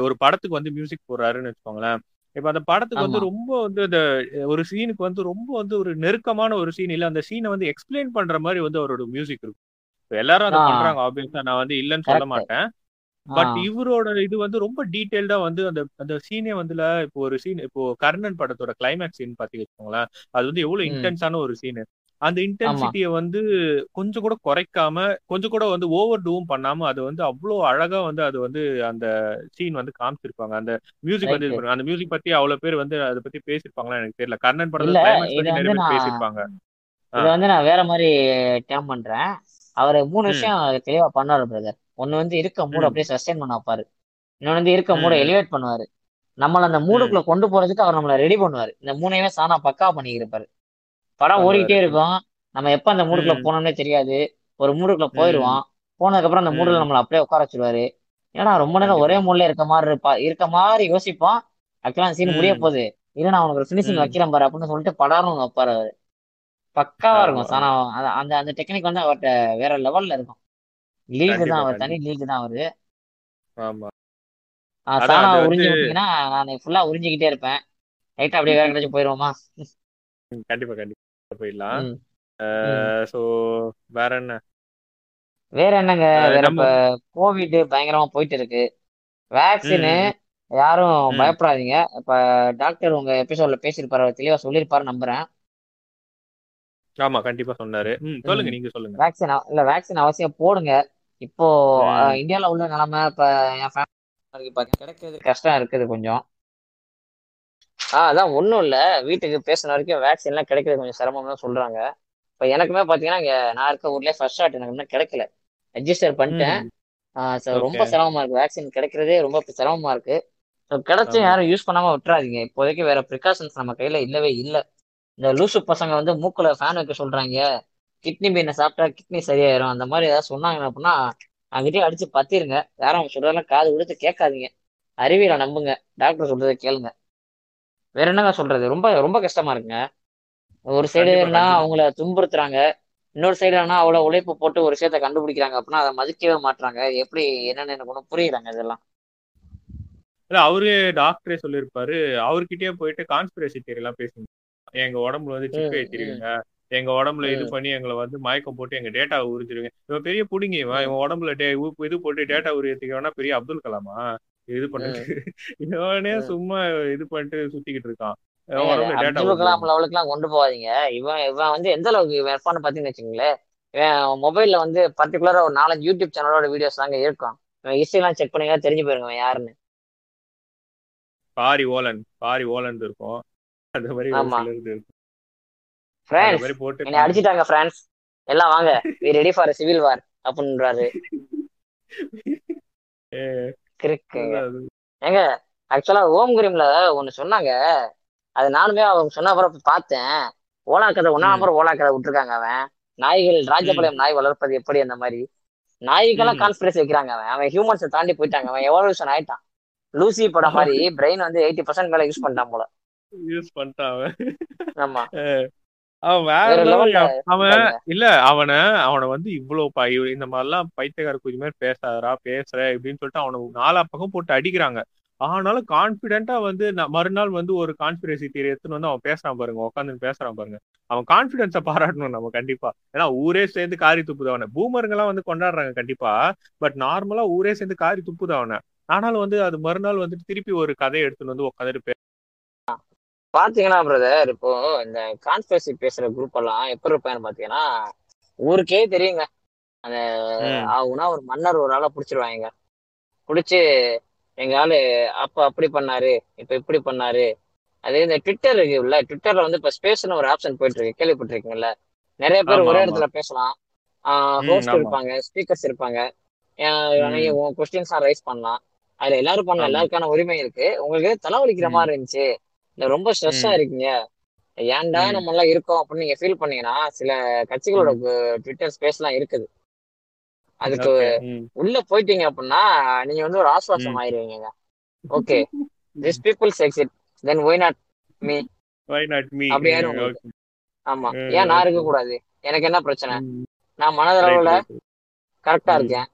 ஒரு படத்துக்கு வந்து மியூசிக் போடுறாருன்னு வச்சுக்கோங்களேன். இப்ப அந்த படத்துக்கு வந்து. ரொம்ப வந்து அந்த ஒரு சீனுக்கு வந்து ரொம்ப வந்து ஒரு நெருக்கமான ஒரு சீன் இல்ல அந்த சீனை வந்து எக்ஸ்பிளைன் பண்ற மாதிரி வந்து அவரோட மியூசிக் இருக்கும் எல்லாரும் அதை. பண்றாங்க ஆப்வியஸா நான் வந்து இல்லைன்னு சொல்ல. மாட்டேன். பட் இவரோட இது வந்து ரொம்ப டீடைல்டா வந்து அந்த அந்த சீனே வந்துல இப்போ ஒரு சீன் இப்போ கர்ணன் படத்தோட கிளைமேக்ஸ் சீன் பாத்தீங்க வச்சுக்கோங்களேன் அது வந்து எவ்வளவு. இன்டென்ஸான ஒரு சீன் அந்த இன்டென்சிட்டியை வந்து கொஞ்சம் கூட குறைக்காம கொஞ்சம் கூட வந்து ஓவர் டூவும் பண்ணாம அது வந்து அவ்வளோ அழகா வந்து அது வந்து அந்த சீன் வந்து காமிச்சிருப்பாங்க. அந்த மியூசிக் வந்து. அந்த மியூசிக் பத்தி அவ்வளவு பேர் வந்து அதை பத்தி பேசிருப்பாங்களா எனக்கு தெரியல. கர்ணன் படத்துல கிளைமேக்ஸ் இது வந்து நான் வேற மாதிரி டேம் பண்றேன். அவர் மூணு. விஷயம் தெளிவா பண்ணாரு பிரதர் ஒன்னு வந்து இருக்க மூட. அப்படியே சஸ்டைன் பண்ண வைப்பாரு இன்னொன்னு வந்து இருக்க மூட. எலிவேட் பண்ணுவாரு. நம்மள அந்த மூடுக்குள்ள கொண்டு போறதுக்கு அவர் நம்மள ரெடி பண்ணுவாரு. இந்த மூணையுமே சானா பக்கா பண்ணியிருப்பாரு படம். ஓடிக்கிட்டே இருக்கும். நம்ம எப்ப அந்த மூடுக்குள்ள. போனோம்னே தெரியாது. ஒரு மூடுக்குள்ள ம். போயிருவான் போனதுக்கு அப்புறம் அந்த மூடுல. நம்மள அப்படியே உட்கார வச்சிருவாரு. ஏன்னா ரொம்ப நேரம் ஒரே. மூலையில இருக்க மாதிரி இருப்பா இருக்க மாதிரி யோசிப்போம் ஆக்சுவலா அந்த சீன் முடிய. போகுது. இரு நான் உனக்கு ஒரு ஃபினிஷிங். வைக்கிறேன் பாரு அப்படின்னு சொல்லிட்டு படாரம் வைப்பாரு அவரு. பக்காவா இருக்கும். ஆமா சானா அந்த அந்த டெக்னிக் வந்து அவர்கிட்ட வேற லெவல்ல இருக்கும். லீக் தான் அவர் தனி லீக் தான் அவரு. சானா உறிஞ்சி விட்டீங்கன்னா நான் ஃபுல்லா உறிஞ்சிக்கிட்டே இருப்பேன். லைட்டா அப்படியே வேற கிடைச்சு போயிருவோமா? கண்டிப்பா கண்டிப்பா. போயிடலாம். சோ வேற என்ன? வேற என்னங்க? வேற இப்ப கோவிட் பயங்கரமா போயிட்டு இருக்கு வேக்சினு யாரும் பயப்படாதீங்க. இப்ப டாக்டர் உங்க எபிசோட்ல பேசியிருப்பாரு அவர் தெளிவா சொல்லியிருப்பாரு நம்புறேன். ஆமா கண்டிப்பா சொன்னாரு. சொல்லுங்க நீங்க சொல்லுங்க. வேக்சின் இல்ல வேக்சின் அவசியம் போடுங்க. இப்போ இந்தியால உள்ள நிலைமை இப்ப என் ஃபேமிலி கிடைக்கிறது கஷ்டம் இருக்குது கொஞ்சம். ஆ அதான் ஒன்றும் இல்லை. வீட்டுக்கு பேசின வரைக்கும் வேக்சின் எல்லாம் கிடைக்கிறது கொஞ்சம் சிரமம்னு தான் சொல்றாங்க. இப்போ எனக்குமே பார்த்தீங்கன்னா இங்கே நான் இருக்க ஊர்லேயே ஃபர்ஸ்ட் ஷாட் எனக்கு இன்னும் கிடைக்கல. ரெஜிஸ்டர் பண்ணிட்டேன். ரொம்ப சிரமமா இருக்கு. வேக்சின் கிடைக்கிறதே ரொம்ப சிரமமா இருக்கு. ஸோ கிடைச்சும் யாரும் யூஸ் பண்ணாம விட்டுறாதீங்க. இப்போதைக்கு வேற ப்ரிகாஷன்ஸ் நம்ம கையில இல்லவே இல்லை. இந்த லூசு பசங்க வந்து மூக்குல ஃபேன் வைக்க சொல்றாங்க. கிட்னி பீனை சாப்பிட்டா கிட்னி சரியாயிரும். அந்த மாதிரி ஏதாவது சொன்னாங்க அப்படின்னா அங்கிட்டே அடிச்சு பத்திருங்க. யாரும் அவங்க சொல்றதெல்லாம் காது கொடுத்து கேட்காதீங்க. அறிவியலை நம்புங்க. டாக்டர் சொல்றதை கேளுங்க. வேற என்னங்க சொல்றது? ரொம்ப ரொம்ப கஷ்டமா இருக்குங்க. ஒரு சைடு கண்டிப்பா அவங்கள துன்புறுத்துறாங்க. இன்னொரு சைடு என்ன அவ்வளவு உழைப்பு போட்டு ஒரு விஷயத்த கண்டுபிடிக்கிறாங்க அப்படின்னா அதை மதிக்கவே மாட்றாங்க. எப்படி என்னன்னு எனக்கு ஒன்றும் புரியலங்க இதெல்லாம். இல்ல அவரு டாக்டரே சொல்லியிருப்பாரு. அவர்கிட்டயே போயிட்டு கான்ஸ்பிரசி தியரி எல்லாம் பேசுங்க. எங்க உடம்புல வந்து சிப் ம் ம். ஏத்திருவீங்க. எங்க உடம்புல இது பண்ணி எங்களை வந்து மயக்கம் போட்டு எங்க டேட்டா உறிஞ்சிருவீங்க. இவன் பெரிய புடிங்க இவன் உடம்புல டே இது போட்டு டேட்டா உரியத்துக்கு பெரிய அப்துல் கலாமா? இது பண்ணிட்டு இவனே சும்மா இது பண்ணிட்டு சுத்திக்கிட்டு இருக்கான். இவன் ஏங்க உடம்புல டேட்டா அப்துல் கலாம் உறிஞ்சிருவீங்க லெவலுக்குலாம் கொண்டு போகாதீங்க. இவன் இவன் வந்து எந்த அளவுக்கு இவன் இருப்பான்னு பார்த்தீங்கன்னு வச்சுங்களேன் இவன் மொபைல்ல வந்து பர்டிகுலரா ஒரு நாலஞ்சு யூடியூப் சேனலோட வீடியோஸ் தாங்க இருக்கும். இவன் ஹிஸ்ட்ரிலாம் செக் பண்ணீங்கன்னா தெரிஞ்சு போயிருங்க யாருன்னு. பாரி ஓலன் பாரி ஓலன் இருக்கும். அந்த மாதிரி ஆமா. போட்டு என்னை அடிச்சிட்டாங்க ஃப்ரான்ஸ் எல்லாம் வாங்க. We ready for civil war அப்படின்றாரு. கிறுக்குங்க. ஏங்க ஆக்சுவலா ஓம் கிரீம்ல ஒன்னு சொன்னாங்க. அது நானுமே அவங்க சொன்ன அப்புறம் பார்த்தேன். ஓலா கதை ஒன்னா ம். நம்பர் ஓலா கதை விட்டுருக்காங்க அவன். நாய்கள் ராஜபாளையம் நாய் வளர்ப்பது எப்படி அந்த மாதிரி. நாய்க்கெல்லாம் கான்ஸ்பிரசி வைக்கிறாங்க அவன். அவன் ஹியூமன்ஸை தாண்டி போயிட்டாங்க. அவன் எவல்யூஷன் ஆயிட்டான். லூசி படம் மாதிரி பிரெயின் வந்து எயிட்டி பர்சன்ட் மேல யூஸ் பண்ணிட்டான் போல. யூஸ் பண்ணிட்டான் அவன். ஆமா. வேற அவன் இல்ல அவனை அவனை வந்து இவ்வளவு இந்த மாதிரிலாம் பைத்தியக்கார குதி மாதிரி பேசாதடா பேசுற இப்படின்னு சொல்லிட்டு அவனை நாலா பக்கம் போட்டு அடிக்கிறாங்க. ஆனாலும் கான்பிடென்ட்டா வந்து மறுநாள் வந்து ஒரு கான்ஸ்பிரசி தியரி எடுத்துன்னு வந்து அவன் பேசுறான் பாருங்க உட்காந்து பேசுறான் பாருங்க. அவன் கான்பிடன்ஸை பாராட்டணும் நம்ம கண்டிப்பா. ஏன்னா ஊரே சேர்ந்து காரி துப்புது அவனை. பூமருங்கெல்லாம் வந்து கொண்டாடுறாங்க கண்டிப்பா. பட் நார்மலா ஊரே சேர்ந்து காரி துப்புது அவனை. ஆனாலும் வந்து அது மறுநாள் வந்துட்டு திருப்பி ஒரு கதையை எடுத்துன்னு வந்து உட்காந்துட்டு பாத்தீங்கன்னா பிரதர் இப்போ இந்த கான்ஸ்பிரசி பேசுற குரூப் எல்லாம் எப்படி இருப்பான்னு பாத்தீங்கன்னா ஊருக்கே தெரியுங்க. அந்த ஆகுனா ஒரு மன்னர் ஒரு ஆளை புடிச்சிருவாங்க. புடிச்சு எங்க ஆளு அப்ப அப்படி பண்ணாரு இப்ப இப்படி பண்ணாரு. அது இந்த ட்விட்டர் இருக்குல்ல ட்விட்டர்ல வந்து இப்ப ஸ்பேஸ்னு ஒரு ஆப்ஷன் போயிட்டு இருக்கு கேள்விப்பட்டிருக்கீங்கல்ல? நிறைய பேர் ஒரே இடத்துல பேசலாம். ஹோஸ்ட் இருப்பாங்க ஸ்பீக்கர்ஸ் இருப்பாங்க. உங்க கொஸ்டின்ஸ் ரைஸ் பண்ணலாம். அதுல எல்லாரும் பண்ணலாம் எல்லாருக்கான உரிமை இருக்கு. உங்களுக்கு தலைவலிக்கிற மாதிரி இருந்துச்சு. ரொம்ப ஸ்ட்ரெஸ்ஸா இருக்கீங்க. ஏன்டா நம்ம எல்லாம் இருக்கோம் அப்படின்னு நீங்க ஃபீல் பண்ணீங்கன்னா சில கட்சிகளோட ட்விட்டர் ஸ்பேஸ் எல்லாம் இருக்குது. அதுக்கு உள்ள போயிட்டீங்க அப்படின்னா நீங்க வந்து ஒரு ஆஸ்வாசம் ஆயிருவீங்க okay. This peoples exit then why not me why not me அப்படி ஓகே ஆமா. ஏன் நான் இருக்க கூடாது எனக்கு என்ன பிரச்சனை? நான் மனதளவுல கரெக்டா இருக்கேன்.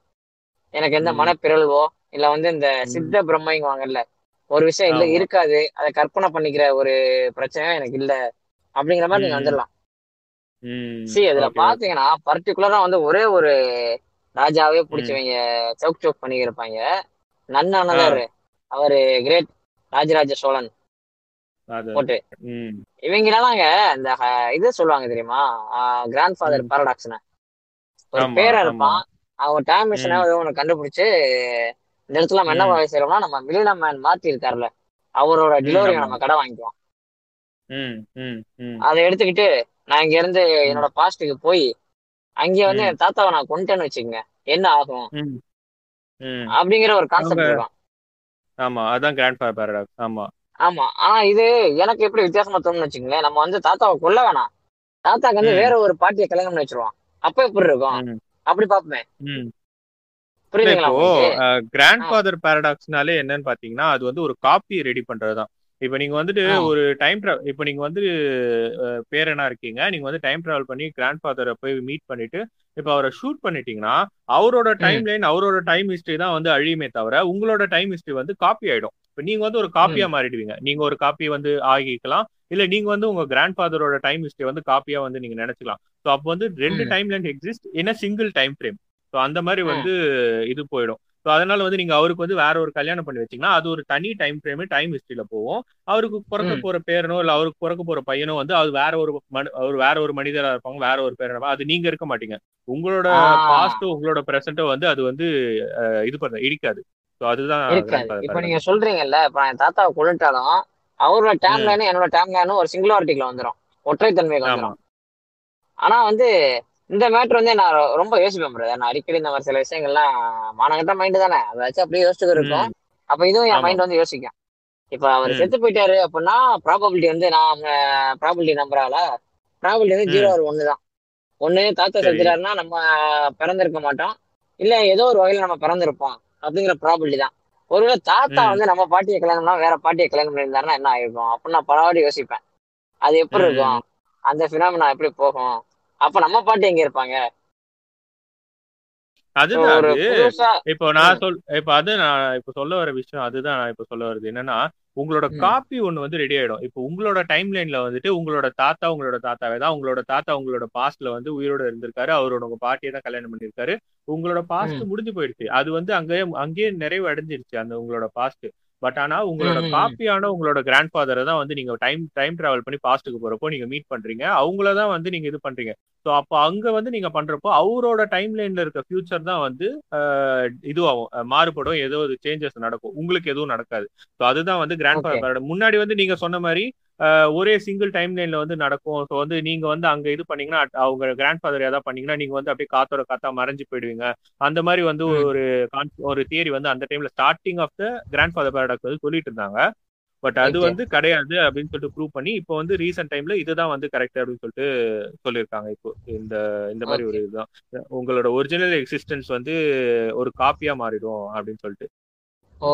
எனக்கு எந்த ம். மனப்பிறழ்வோ இல்ல வந்து இந்த சித்த பிரம்மைங்குவாங்கல்ல ஒரு விஷயம் இல்ல இருக்காது. அதை கற்பனை பண்ணிக்கிற ஒரு பிரச்சனையும் எனக்கு இல்ல. அப்படிங்கிற மாதிரி நீங்க வந்துடலாம். சி ஓகே பாத்தீங்கன்னா பர்டிகுலரா வந்து ஒரே ஒரு ராஜாவே பிடிச்சவங்க சவுக் சவுக் பண்ணி இருப்பாங்க ஆ. நன்னனதர் அவரு கிரேட் ராஜராஜ சோழன். போட்டு. இவங்களாங்க இந்த இது சொல்லுவாங்க தெரியுமா? கிராண்ட் ஃபாதர் பாரடாக்ஸ்னு ஒரு பேரா இருப்பான். அவன் டைம் மிஷினை ஒன்று கண்டுபிடிச்சு இந்த இடத்துல நம்ம என்ன வேலை செய்யறோம்னா நம்ம மிலினா மேன் மாத்தி இருக்காருல்ல அவரோட டெலிவரி நம்ம கடை வாங்கிக்குவோம். அதை எடுத்துக்கிட்டு நான் இங்க இருந்து என்னோட பாஸ்ட்டுக்கு போய் அங்கே வந்து என் தாத்தாவை நான் கொண்டுட்டேன்னு வச்சுக்கோங்க. என்ன ஆகும்? அப்படிங்கிற ஒரு கான்செப்ட் இருக்கும். ஆமா அதான் கிராண்ட் ஃபாதர் பாரடாக்ஸ் ஆமா. ஆமா. ஆனா இது எனக்கு எப்படி வித்தியாசமா தோணுன்னு வச்சுக்கோங்களேன். நம்ம வந்து தாத்தாவை கொல்ல வேணாம். தாத்தாக்கு வந்து வேற ஒரு பாட்டியை கல்யாணம் பண்ணி வச்சிருவான் அப்ப எப்படி இருக்கும்? அப்படி பாப்பேன் ம் இல்ல புரியுதுங்களா இப்போ உங்களுக்கு கிராண்ட் ஃபாதர் பாரடாக்ஸ்னாலே என்னன்னு பாத்தீங்கன்னா அது வந்து ஒரு காப்பி ரெடி பண்றதுதான். இப்போ நீங்க வந்துட்டு ஒரு டைம் இப்போ நீங்க வந்து பேரனா இருக்கீங்க? நீங்க வந்து டைம் டிராவல் பண்ணி கிராண்ட் ஃபாதரை போய் மீட் பண்ணிட்டு இப்போ அவரை ஷூட் பண்ணிட்டீங்கன்னா அவரோட டைம் லைன் அவரோட டைம் ஹிஸ்டரி தான் வந்து அழியுமே தவிர உங்களோட டைம் ஹிஸ்டரி வந்து காப்பி ஆயிடும். இப்போ நீங்க வந்து ஒரு காப்பியா மாறிடுவீங்க. நீங்க ஒரு காப்பி வந்து ஆகிக்கலாம். இல்ல நீங்க வந்து உங்க கிராண்ட் ஃபாதரோட டைம் ஹிஸ்டரி வந்து காப்பியா வந்து நீங்க நினைச்சுக்கலாம். ஸோ அப்போ வந்து ரெண்டு time line exist in single time frame so அந்த மாதிரி வந்து இது போயிடும். ஸோ அதனால வந்து நீங்க அவருக்கு வந்து வேற ஒரு கல்யாணம் பண்ணி வச்சீங்கன்னா அது ஒரு தனி டைம் ஃப்ரேம் டைம் ஹிஸ்டரியில போகும். அவருக்கு பிறக்க போற பேரனோ இல்ல அவருக்கு பிறக்க போற பையனோ வந்து அது வேற ஒரு மனு அவர் வேற ஒரு மனிதரா இருப்பாங்க வேற ஒரு பேரனா. அது நீங்க இருக்க மாட்டீங்க. உங்களோட ஆ. பாஸ்டும் உங்களோட பிரசன்ட்டோ வந்து அது வந்து இது பண்ண இடிக்காது. ஸோ அதுதான் இப்ப நீங்க சொல்றீங்கல்ல இப்ப என் தாத்தாவை கொண்டுட்டாலும் அவரோட டைம் லைனும் என்னோட டைம் லைனும் ஒரு சிங்குலாரிட்டிக்குள்ள வந்துடும் ஒற்றைத்தன்மைக்கு வந்துடும் ஆனா வந்து இந்த மேட்ரு வந்து நான் ரொம்ப யோசிப்பேன் brother. நான் அடிக்கடி இந்த மாதிரி சில விஷயங்கள்லாம் மானகட்ட மைண்டு தானே. அதை வச்சு அப்படியே யோசிச்சுட்டு இருக்கோம் அப்ப இதுவும் என் மைண்ட் வந்து யோசிக்கும். இப்ப அவர் செத்து போயிட்டாரு அப்படின்னா ப்ராபபிலிட்டி வந்து நான் ப்ராபபிலிட்டி நம்புறாளா ப்ராபபிலிட்டி வந்து ஜீரோ ஒரு ஒன்று தான் ஒன்று தாத்தா செத்துட்டாருன்னா நம்ம பிறந்திருக்க மாட்டோம். இல்லை ஏதோ ஒரு வகையில் நம்ம பிறந்திருப்போம் அப்படிங்கிற ப்ராபபிலிட்டி தான். ஒருவேளை தாத்தா வந்து நம்ம பாட்டியை கல்யாணம்னா வேற பாட்டியை கல்யாணம் பண்ணியிருந்தாருன்னா என்ன ஆயிருக்கும் அப்படின்னு நான் பரவாடி யோசிப்பேன். அது எப்படி இருக்கும்? அந்த ஃபினாமினா எப்படி போகும்? அப்ப நம்ம பாட்டி எங்க இருப்பாங்க? அதுதான் இப்போ நான் சொல் இப்போ அது நான் இப்போ சொல்ல வர விஷயம் அதுதான் நான் இப்போ சொல்ல வருது என்னன்னா உங்களோட காப்பி ஒன்று வந்து ரெடி ஆயிடும். இப்போ உங்களோட டைம் லைன்ல வந்துட்டு உங்களோட தாத்தா உங்களோட தாத்தாவே தான். உங்களோட தாத்தா உங்களோட பாஸ்ட்ல வந்து உயிரோட இருந்திருக்காரு. அவரோட உங்க பாட்டியை தான் கல்யாணம் பண்ணியிருக்காரு. உங்களோட பாஸ்ட் முடிஞ்சு போயிடுச்சு. அது வந்து அங்கேயே அங்கேயே நிறைவு அடைஞ்சிருச்சு அந்த உங்களோட பாஸ்ட் பட் ஆனா உங்களோட காப்பியான உங்களோட கிராண்ட் ஃபாதரை தான் வந்து நீங்க டைம் டைம் டிராவல் பண்ணி பாஸ்ட்டுக்கு போறப்போ நீங்க மீட் பண்றீங்க. அவங்கள தான் வந்து நீங்க இது பண்றீங்க. ஸோ அப்போ அங்க வந்து நீங்க பண்றப்போ அவரோட டைம் லைன்ல இருக்க ஃபியூச்சர் தான் வந்து இதுவாகும். மாறுபடும். ஏதோ ஒரு சேஞ்சஸ் நடக்கும். உங்களுக்கு எதுவும் நடக்காது. ஸோ அதுதான் வந்து கிராண்ட் ஓகே ஃபாதர் முன்னாடி வந்து நீங்க சொன்ன மாதிரி ஒரே சிங்கிள் டைம் லைன்ல வந்து நடக்கும். ஸோ வந்து நீங்க வந்து அங்க இது பண்ணீங்கன்னா அவங்க கிராண்ட் ஃபாதர் ஏதாவது பண்ணீங்கன்னா நீங்க வந்து அப்படியே காத்தோட காத்தா மறைஞ்சு போயிடுவீங்க. அந்த மாதிரி வந்து ஒரு ஒரு தியரி வந்து அந்த டைம்ல starting of the grandfather paradox வந்து சொல்லிட்டு இருந்தாங்க. பட் அது வந்து கிடையாது அப்படின்னு சொல்லிட்டு ப்ரூவ் பண்ணி இப்போ வந்து ரீசெண்ட் டைம்ல இதுதான் வந்து கரெக்ட் அப்படின்னு சொல்லிட்டு சொல்லியிருக்காங்க. இப்போ இந்த இந்த மாதிரி ஒரு இதுதான். உங்களோட ஒரிஜினல் எக்ஸிஸ்டன்ஸ் வந்து ஒரு காப்பியா மாறிடும் அப்படின்னு சொல்லிட்டு. ஓ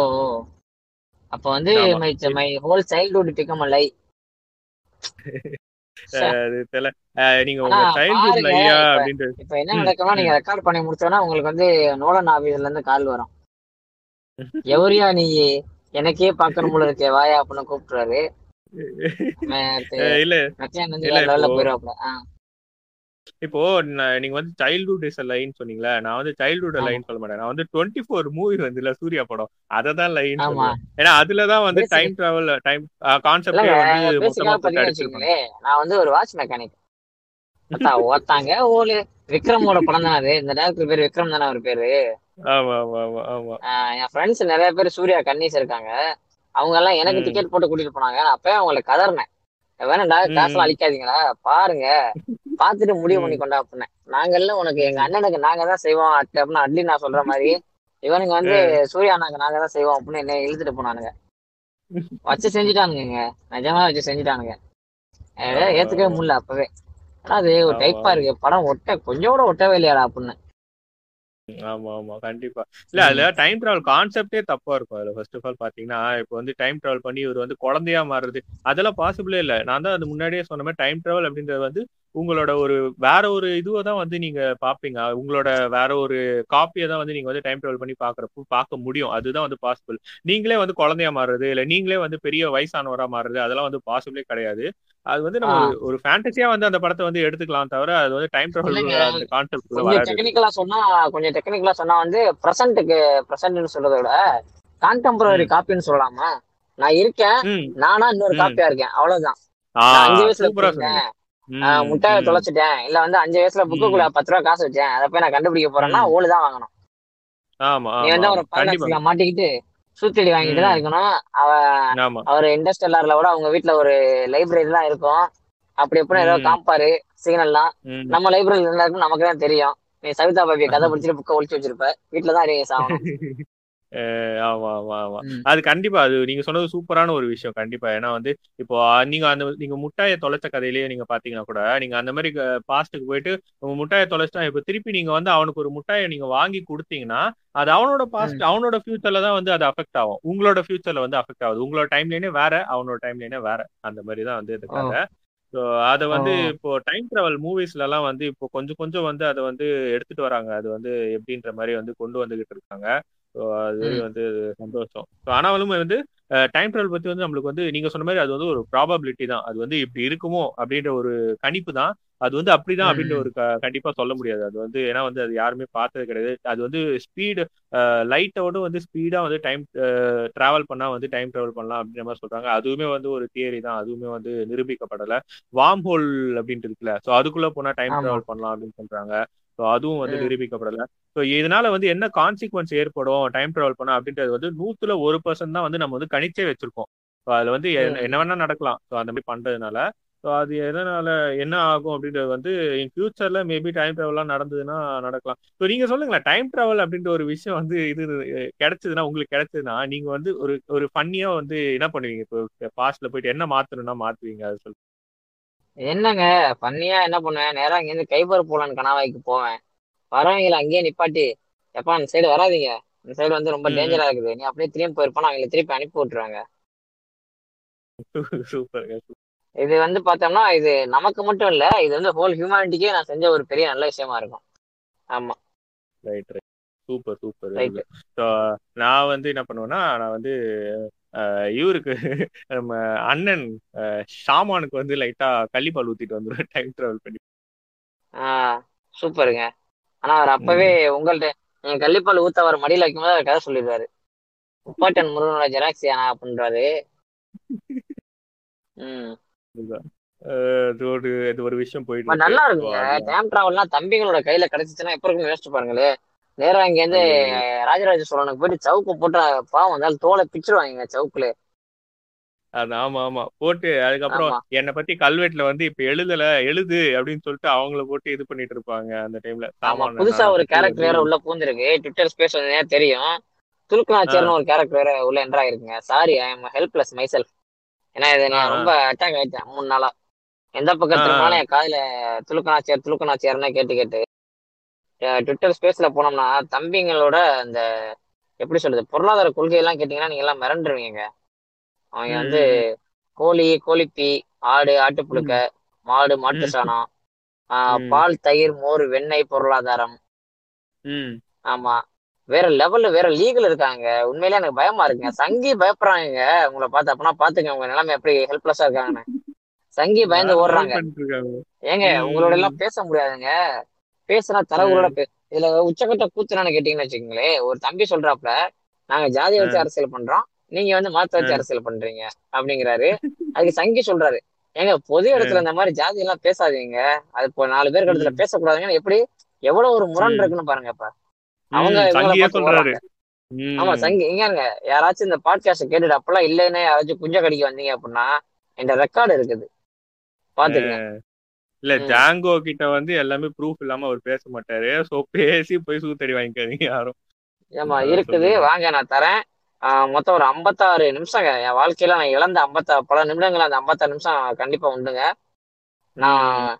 அப்ப வந்து my my whole childhood become lie ah அது தெரியல அஹ் நீங்க உங்க சைல்ட்ஹுட் இப்ப என்ன நடக்கும்னா நீங்க. ரெக்கார்ட் பண்ணி முடிச்சோன்னா உங்களுக்கு வந்து நோலன் ஆபீஸ்ல இருந்து கால் வரும். எவரியா நீ? எனக்கே பாக்கணும் போல இருக்கே. வாயா அப்படின்னு கூப்பிட்டுறாரு. இல்ல. போயிருவாப்ல இப்போ நீங்க வந்து சைல்ட்ஹுட் இஸ் லைன் சொன்னீங்களா நான் வந்து சைல்ட்ஹுட். லைன் சொல்ல மாட்டேன். நான் வந்து டுவெண்ட்டி ஃபோர் மூவி வந்துல சூர்யா படம். அதை தான் லைன் ஏன்னா அதுலதான் வந்து டைம் டிராவல் டைம் கான்செப்டே வந்து மொத்தமா போட்டு நான் வந்து ஒரு வாட்ச் மெக்கானிக் ஒருத்தாங்க ஓலு விக்ரமோட படம் தானே அது? இந்த டேரக்டர் பேரு விக்ரம் தானே அவர் பேரு? என் ஃப்ரெண்ட்ஸ் நிறைய பேர் சூர்யா கன்னிஸ் இருக்காங்க. அவங்க எல்லாம் எனக்கு. டிக்கெட் போட்டு கூட்டிட்டு போனாங்க. நான் அப்பவே அவங்களை கதறினேன். வேணாம்டா ம், காசுலாம் ம். அழிக்காதீங்களா பாருங்க. பார்த்துட்டு முடிவு பண்ணி கொண்டா அப்படின்னேன் நாங்கெல்லாம் உனக்கு எங்க அண்ணனுக்கு நாங்க தான் செய்வோம் அப்படின்னு அட்லி நான் சொல்ற மாதிரி. இவனுங்க வந்து சூர்யா நாங்க நாங்க தான் செய்வோம் அப்படின்னு என்ன இழுத்துட்டு போனானுங்க. வச்சு செஞ்சுட்டானுங்க நிஜமா வச்சு செஞ்சுட்டானுங்க. ஏத்துக்கவே முடியல அப்பவே. ஆனா அது ஒரு. டைப்பா இருக்கு. படம் ஒட்ட கொஞ்சம் கூட ஒட்டவே இல்லையாடா அப்படின்னு. ஆமா ஆமா கண்டிப்பா. இல்ல அதுல டைம் டிராவல் கான்செப்டே தப்பா இருக்கும். அதுல ஃபர்ஸ்ட் ஆஃப் ஆல் பாத்தீங்கன்னா இப்போ வந்து டைம் டிராவல் பண்ணி இவர் வந்து குழந்தையா மாறுறது அதெல்லாம் பாசிபிளே இல்ல. நான் தான் அது முன்னாடியே சொன்ன மாதிரி டைம் டிராவல் அப்படின்றது வந்து உங்களோட ஒரு வேற ஒரு இதுவை தான் வந்து நீங்க பாப்பீங்க. உங்களோட வேற ஒரு காப்பியை தான் வந்து நீங்க வந்து டைம் டிராவல் பண்ணி பாக்குறப்போ பார்க்க முடியும். அதுதான் வந்து பாசிபிள் நீங்களே வந்து குழந்தையா மாறுறது இல்ல நீங்களே வந்து பெரிய வயசானவரா மாறுறது அதெல்லாம் வந்து பாசிபிளே கிடையாது. அது வந்து நம்ம. ஒரு- ஃபேண்டசியா வந்து அந்த படத்தை வந்து எடுத்துக்கலாம் தவிர அது வந்து டைம் டிராவல் கான்செப்ட் வராது. டெக்னிக்கலா சொன்னா கொஞ்சம் டெக்னிக்கலா சொன்னா வந்து ப்ரெசன்ட்டுக்கு ப்ரெசன்ட்னு சொல்றதை விட கான்டெம்பரரி காப்பின்னு சொல்லலாமா? நான் இருக்கேன் நானா இன்னொரு. காப்பியா இருக்கேன் அவ்வளவுதான். அஞ்சு வயசுல ஆஹ் முட்டாயை. தொலைச்சிட்டேன். இல்ல வந்து அஞ்சு வயசுல புக்குக்குள்ள பத்து ரூபா காசு வச்சேன். அதை போய் நான் கண்டுபிடிக்க போறேன்னா ம். ஓடு தான் வாங்கணும். ஆமா நீ வந்து ஒரு மாட்டிக்கிட்டு. சூத்தடி வாங்கிட்டு தான். இருக்கணும். அவ அவர் இண்டஸ்ட்ரியலார்ல கூட அவங்க வீட்ல ஒரு லைப்ரரி தான் இருக்கும். அப்படி எப்படி ஏதோ. காம்பாரு சிக்னல்லாம். நம்ம என்ன இருக்குன்னு நமக்கு தான் தெரியும். நீ சவிதா பாபியை கதை படிச்சுட்டு புக்கை ஒழிச்சு வச்சிருப்ப. வீட்டுல தான் அறிய சாகணும் ஆமா ஆமா ஆமா. அது கண்டிப்பா அது நீங்க சொன்னது சூப்பரான ஒரு விஷயம் கண்டிப்பா. ஏன்னா வந்து இப்போ நீங்க அந்த நீங்க முட்டாயை தொலைச்ச கதையிலேயே நீங்க பாத்தீங்கன்னா கூட நீங்க அந்த மாதிரி பாஸ்ட்டுக்கு போயிட்டு உங்க முட்டாயை தொலைச்சிட்டா இப்ப திருப்பி நீங்க வந்து அவனுக்கு ஒரு முட்டாயை நீங்க வாங்கி கொடுத்தீங்கன்னா அது அவனோட பாஸ்ட் அவனோட ஃபியூச்சர்ல தான் வந்து அது அஃபெக்ட் ஆகும். உங்களோட ஃபியூச்சர்ல வந்து அஃபெக்ட் ஆகுது. உங்களோட டைம்லேயே வேற அவனோட டைம்லேயே வேற. அந்த மாதிரி தான் வந்து இது கதை ஸோ அதை வந்து. இப்போ டைம் டிராவல் மூவிஸ்ல எல்லாம் வந்து இப்போ கொஞ்சம் கொஞ்சம் வந்து அதை வந்து எடுத்துட்டு வராங்க. அது வந்து எப்படின்ற மாதிரி வந்து கொண்டு வந்துகிட்டு இருக்காங்க. ஸோ அது. வந்து சந்தோஷம். ஸோ ஆனாலும் வந்து டைம் டிராவல் பத்தி வந்து நம்மளுக்கு வந்து நீங்க சொன்ன மாதிரி அது வந்து ஒரு ப்ராபபிலிட்டி தான். அது வந்து இப்படி இருக்குமோ அப்படின்ற ஒரு கணிப்பு தான். அது வந்து அப்படிதான் அப்படின்ற ஒரு கண்டிப்பா சொல்ல முடியாது. அது வந்து ஏன்னா வந்து அது யாருமே பார்த்தது கிடையாது. அது வந்து ஸ்பீடு லைட்டோட வந்து ஸ்பீடா வந்து டைம் டிராவல் பண்ணா வந்து டைம் டிராவல் பண்ணலாம் அப்படின்ற மாதிரி சொல்றாங்க. அதுவுமே வந்து ஒரு தியரி தான். அதுவுமே வந்து நிரூபிக்கப்படல. வார்ம் ஹோல் அப்படின்ட்டு இருக்குல்ல. ஸோ அதுக்குள்ள போனா டைம். டிராவல் பண்ணலாம் அப்படின்னு சொல்றாங்க. ஸோ அதுவும் வந்து. நிரூபிக்கப்படல. ஸோ இதனால வந்து என்ன கான்சிக்வன்ஸ் ஏற்படும்? டைம் டிராவல் பண்ணா அப்படின்றது வந்து நூத்துல ஒரு பர்சன்ட் தான் வந்து நம்ம வந்து கணிச்சே வச்சிருக்கோம். ஸோ அதுல வந்து என்ன வேணா நடக்கலாம். ஸோ அந்த மாதிரி பண்றதுனால. ஸோ அது எதனால என்ன ஆகும் அப்படின்றது வந்து இன் ஃபியூச்சர்ல மேபி டைம் டிராவல்லாம் நடந்ததுன்னா நடக்கலாம். ஸோ நீங்க சொல்லுங்களேன் டைம் டிராவல் அப்படின்ற ஒரு விஷயம் வந்து இது கிடைச்சதுன்னா உங்களுக்கு கிடைச்சதுன்னா நீங்க வந்து ஒரு ஒரு ஃபன்னியா வந்து என்ன பண்ணுவீங்க? இப்போ பாஸ்ட்ல போயிட்டு என்ன மாத்தணும்னா மாத்துவீங்க? அது சொல்லுங்க. என்னங்க பண்ணியா என்ன பண்ணுவேன் நேரா இங்கேருந்து கைபர் போலான்னு கணவாய்க்கு போவேன். வரவங்களை அங்கேயே நிப்பாட்டி எப்பா அந்த சைடு வராதீங்க. இந்த சைடு வந்து ரொம்ப. டேஞ்சரா இருக்குது. நீ அப்படியே திரும்பி போயிருப்பான் அவங்களை திருப்பி அனுப்பி விட்டுருவாங்க. இது வந்து பார்த்தோம்னா இது நமக்கு மட்டும் இல்ல இது வந்து ஹோல் ஹியூமனிட்டிக்கே நான் செஞ்ச ஒரு பெரிய நல்ல விஷயமா இருக்கும். ஆமா. ரைட் ரைட் சூப்பர் சூப்பர் நான் வந்து என்ன பண்ணுவேன்னா நான் வந்து இவருக்கு நம்ம அண்ணன் ஷாமானுக்கு வந்து லைட்டா கள்ளிப்பால் ஊத்திட்டு வந்துடுவேன் டைம் டிராவல் பண்ணி. சூப்பருங்க. ஆனா அவர் அப்பவே உங்கள்ட்ட நீங்க கள்ளிப்பால் ஊத்த அவர் மடியில வைக்கும்போது அவர் கதை சொல்லிடுவாரு. முப்பாட்டன் முருகனோட ஜெராக்சியானா அப்படின்றாரு ம். அஹ், இது ஒரு இது ஒரு விஷயம் போயிட்டு நல்லா இருக்குங்க. அது- டைம் டிராவல்லாம் தம்பிங்களோட கையில கிடைச்சிச்சுன்னா எப்ப இருக்கும் யோசிச்சு பாருங்களே நேரா இங்க இருந்து ராஜராஜ சோழனுக்கு போயிட்டு சவுக்கு போட்டு பாவம் வந்தாலும் தோலை பிச்சிருவாங்க சவுக்குல. அது ஆமா ஆமா. போட்டு அதுக்கப்புறம் என்னை பத்தி கல்வெட்டுல வந்து இப்ப எழுதல எழுது அப்படின்னு சொல்லிட்டு அவங்கள போட்டு இது பண்ணிட்டு இருப்பாங்க அந்த டைம்ல ஆமா புதுசா ஒரு கேரக்டர் வேற உள்ள பூந்திருக்கு ட்விட்டர் ஸ்பேஸ் வந்து தெரியும். துலுக்கநாச்சியர்னு ஒரு கேரக்டர் வேற உள்ள என்ட்ரா இருக்குங்க sorry I am helpless myself ஏன்னா இது நான். ரொம்ப அட்டாக் ஆயிட்டேன் மூணு நாளா. எந்த. திரும்பினாலும் என் காதுல துலுக்கநாச்சியார் துலுக்கநாச்சியார்னு கேட்டு கேட்டு. ட்விட்டர் ஸ்பேஸ்ல போனோம்னா தம்பிங்களோட அந்த எப்படி சொல்றது பொருளாதார கொள்கையெல்லாம் கேட்டீங்கன்னா நீங்க எல்லாம் மிரண்டுருவீங்க அவங்க வந்து கோழி கோழிப்பி ஆடு ஆட்டுப்புழுக்க மாடு மாட்டு. சாணம். பால் தயிர் மோர் வெண்ணெய் பொருளாதாரம். ஆமா. வேற லெவல்ல வேற லீகல் இருக்காங்க. உண்மையிலே எனக்கு பயமா இருக்குங்க. சங்கி பயப்படுறாங்க. உங்களை பார்த்து அப்பனா பாத்துங்க உங்க நிலைமை எப்படி ஹெல்ப்லெஸ்ஸா இருக்காங்கன்னு. சங்கி பயந்து ஓடுறாங்க. ஏங்க உங்களோட எல்லாம் பேச முடியாதுங்க. பேசுனா தரவுகளோட பே இதுல உச்சக்கட்ட கூத்துனான்னு கேட்டீங்கன்னு வச்சுக்கோங்களேன் ஒரு தம்பி சொல்றாப்ல நாங்க ஜாதியை வச்சு அரசியல் பண்றோம் நீங்க வந்து மதத்தை வச்சு அரசியல் பண்றீங்க அப்படிங்கிறாரு. அதுக்கு சங்கி சொல்றாரு ஏங்க பொது இடத்துல இந்த மாதிரி ஜாதி எல்லாம் பேசாதீங்க அது இப்போ நாலு பேருக்கு இடத்துல பேசக்கூடாதுங்கன்னு எப்படி எவ்வளவு ஒரு முரண். இருக்குன்னு பாருங்கப்பா ம், அவங்க ஆமா சங்கி இங்க யாராச்சும் இந்த பாட்காஸ்ட் கேட்டுட்டு அப்பெல்லாம் இல்லைன்னு யாராச்சும் குஞ்ச கடிக்க வந்தீங்க அப்படின்னா இந்த ரெக்கார்டு இருக்குது. பாத்துக்கங்க இல்ல. ஜாங்கோ கிட்ட வந்து எல்லாமே ப்ரூஃப் இல்லாம அவர் பேச மாட்டாரு சோ பேசி போய் சூத்தடி வாங்கிக்காதீங்க யாரும் ஏமா இருக்குது. வாங்க நான் தரேன் ஆஹ் மொத்தம் ஒரு ஐம்பத்தாறு நிமிஷங்க என் வாழ்க்கையில நான் இழந்த ஐம்பத்தா பல நிமிடங்கள் அந்த ஐம்பத்தாறு நிமிஷம் கண்டிப்பா உண்டுங்க நான்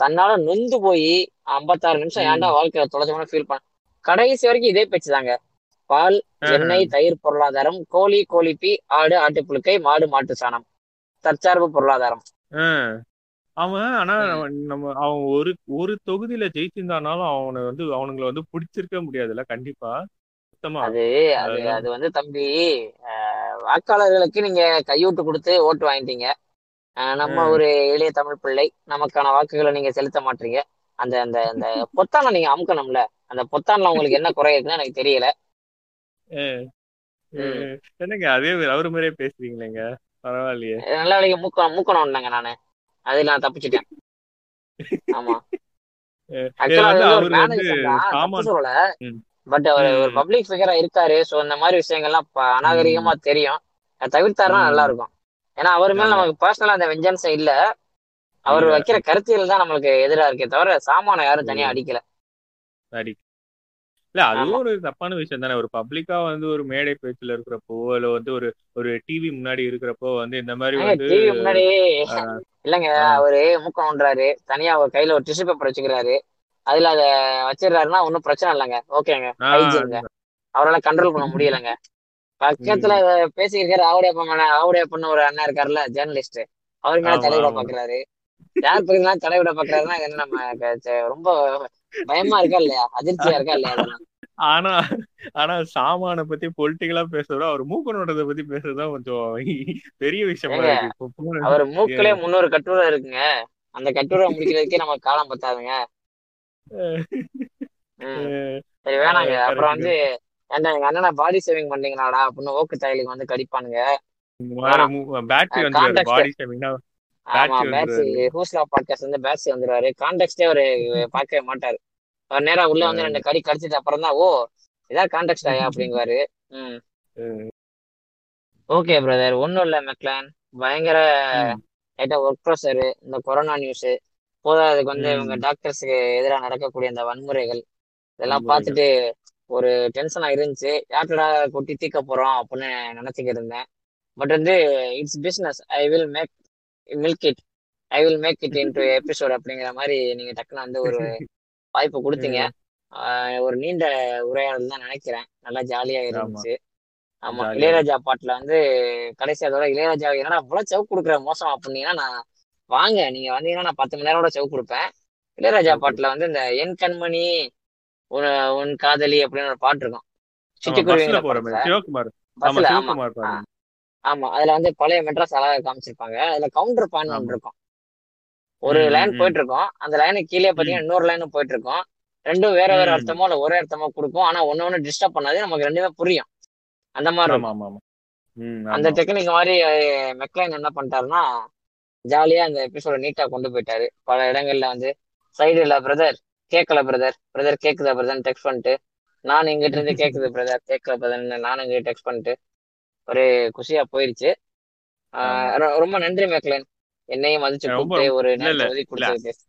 தன்னால நொந்து போய் ஐம்பத்தாறு நிமிஷம். ஏன்டா வாழ்க்கையில தொலைச்சோம்னு ஃபீல் பண்ண கடைசி வரைக்கும் இதே பேச்சு தாங்க பால். எண்ணெய் தயிர் பொருளாதாரம் கோழி கோழிப்பி ஆடு ஆட்டுப்புழுக்கை மாடு மாட்டு சாணம் தற்சார்பு பொருளாதாரம். அவன் ஆனா. நம்ம- அவன் ஒரு ஒரு தொகுதியில ஜெயிச்சிருந்தானாலும் அவனை வந்து அவனுங்களை வந்து பிடிச்சிருக்க முடியாதுல்ல கண்டிப்பா. சுத்தமா. அது அது அது வந்து தம்பி வாக்காளர்களுக்கு நீங்க கையூட்டு கொடுத்து ஓட்டு வாங்கிட்டீங்க. நம்ம. ஒரு எளிய தமிழ் பிள்ளை நமக்கான வாக்குகளை நீங்க செலுத்த மாட்டீங்க. அந்த அந்த அந்த பொத்தானை நீங்க அமுக்கணும்ல அந்த பொத்தான்ல உங்களுக்கு என்ன குறை இருக்குன்னு எனக்கு தெரியல. என்னங்க அதே அவரு மாதிரியே பேசுறீங்களேங்க? பரவாயில்லையே. நல்ல வேலைக்கு மூக்க மூக்கணும் இல்லைங்க நானு. அது நான் தப்பிச்சிட்டேன். ஆமா. சொல்லல. பட் அவர் ஒரு. பப்ளிக் ஃபிகரா இருக்காரு சோ இந்த மாதிரி விஷயங்கள்லாம் அநாகரிகமா தெரியும். தவிர்த்தாருன்னா நல்லா. இருக்கும் ஏன்னா அவர் மேல நமக்கு பர்சனலா அந்த வெஞ்சன்ஸ் இல்ல. அவர் வைக்கிற கருத்தியல் தான் நம்மளுக்கு எதிரா இருக்கே தவிர சாமான யாரும் தனியா அடிக்கல. இல்ல அதுவும் ஒரு தப்பான விஷயம் தானே. ஒரு பப்ளிக்கா வந்து ஒரு மேடை பேச்சுல இருக்கிறப்போ இல்ல வந்து ஒரு ஒரு டிவி முன்னாடி இருக்கிறப்போ வந்து இந்த மாதிரி வந்து முன்னாடி இல்லங்க அவரு மூக்கம் நோண்டுறாரு தனியா அவர் கையில ஒரு டிஷ்யூ பேப்பர் வச்சுக்கிறாரு. அதுல அத வச்சிடுறாருன்னா ஒன்றும் பிரச்சனை இல்லைங்க. ஓகேங்க. அவரால் கண்ட்ரோல் பண்ண முடியலங்க. பக்கத்துல. பேசியிருக்காரு ஆவுடைய மேல. ஆவுடைய பண்ண ஒரு அண்ணா இருக்காருல்ல ஜேர்னலிஸ்ட் அவர் மேல ஆமா. பாக்குறாரு. யார் பக்கத்துல தலைவிட பாக்குறாருன்னா இது என்ன நம்ம ரொம்ப பயமா இருக்கா இல்லையா? அதிர்ச்சியா இருக்கா இல்லையா ஆனா ஆனா சாமான பத்தி பொலிட்டிக்கலா பேசுறதோட அவர் மூக்கனோடத பத்தி பேசுறதுதான் கொஞ்சம் பெரிய விஷயமா அவர் மூக்கிலே முன்னூறு கட்டுரை இருக்குங்க. அந்த கட்டுரை முடிக்கிறதுக்கே நமக்கு காலம் பத்தாதுங்க. சரி வேணாங்க. அப்புறம். வந்து ஏன்டா எங்க அண்ணனை பாடி சேவிங் பண்ணீங்களாடா? அப்படின்னு ஓக்கு தையலுக்கு வந்து கடிப்பானுங்க. பேட்டரி கான்டெக்ட் பாடி ஷேமிங்னா ஆமா வந்துருவாரு. ஹூஸ்லா பாட்காஸ்ட் வந்து பேட்ஸி வந்துருவாரு. கான்டெக்ட்டே அவரு பார்க்கவே மாட்டாரு. அவர் நேரா உள்ள வந்து ரெண்டு கடி கடிச்சிட்டு அப்புறம் தான் ஓ இதான் கான்டெக்ட் ஆயா? அப்படிங்குவாரு. ஓகே பிரதர் ஒன்றும் இல்லை மெக்லான் பயங்கர லைட்டா ஒர்க் ப்ரெஷரு இந்த கொரோனா நியூஸ் போதாதுக்கு வந்து இவங்க டாக்டர்ஸுக்கு எதிராக நடக்கக்கூடிய இந்த வன்முறைகள். இதெல்லாம். பார்த்துட்டு ஒரு டென்ஷனா இருந்துச்சு. யார்கிட்டடா கொட்டி தீக்க போறோம் அப்படின்னு நினைச்சுக்கிட்டு இருந்தேன். பட் வந்து it's business I will make milk it I will make it into episode அப்படிங்கிற மாதிரி நீங்க டக்குன்னு வந்து ஒரு வாய்ப்பு கொடுத்தீங்க. ஒரு நீண்ட உரையாடல் தான் நினைக்கிறேன். நல்லா ஜாலியா இருந்துச்சு. ஆமா இளையராஜா பாட்டுல வந்து கடைசி அதோட இளையராஜா என்னடா இவ்வளவு செவ் கொடுக்குற மோசம் அப்படின்னா நான் வாங்க நீங்க வந்தீங்கன்னா நான் பத்து மணி நேரம் கூட செவ் கொடுப்பேன். இளையராஜா பாட்டுல வந்து இந்த என் கண்மணி உன் உன் காதலி அப்படின்னு ஒரு பாட்டு இருக்கும். ஆமா பஸ்ல ஆமா அதுல வந்து பழைய மெட்ராஸ் அழகா காமிச்சிருப்பாங்க. அதுல கவுண்டர் பாயிண்ட் ஒன்று இருக்கும். ஒரு லைன் போயிட்டு இருக்கும் அந்த லைனுக்கு கீழே பாத்தீங்கன்னா இன்னொரு லைனும் போயிட்டு இருக்கும் ரெண்டும் வேற வேற அர்த்தமோ இல்ல ஒரே அர்த்தமோ கொடுக்கும். ஆனா ஒண்ணு ஒண்ணு டிஸ்டர்ப் பண்ணாது நமக்கு ரெண்டுமே புரியும். அந்த மாதிரி அந்த டெக்னிக் மாதிரி மெக்லைன் என்ன பண்ணிட்டாருன்னா ஜாலியா அந்த எபிசோட நீட்டா கொண்டு போயிட்டாரு. பல இடங்கள்ல வந்து சைடு இல்ல பிரதர் கேட்கல பிரதர் பிரதர் கேக்குதா பிரதர் டெக்ஸ்ட் பண்ணிட்டு நான் இங்கிட்ட இருந்து கேக்குது பிரதர் கேட்கல பிரதர் நானும் இங்க டெக்ஸ்ட் பண்ணிட்டு ஒரு குஷியா போயிருச்சு. ரொம்ப நன்றி மெக்லைன். என்னையும் மதிச்சு கூப்பிட்டு ஒரு இல்ல இல்ல நேரத்தை ஒதுக்கி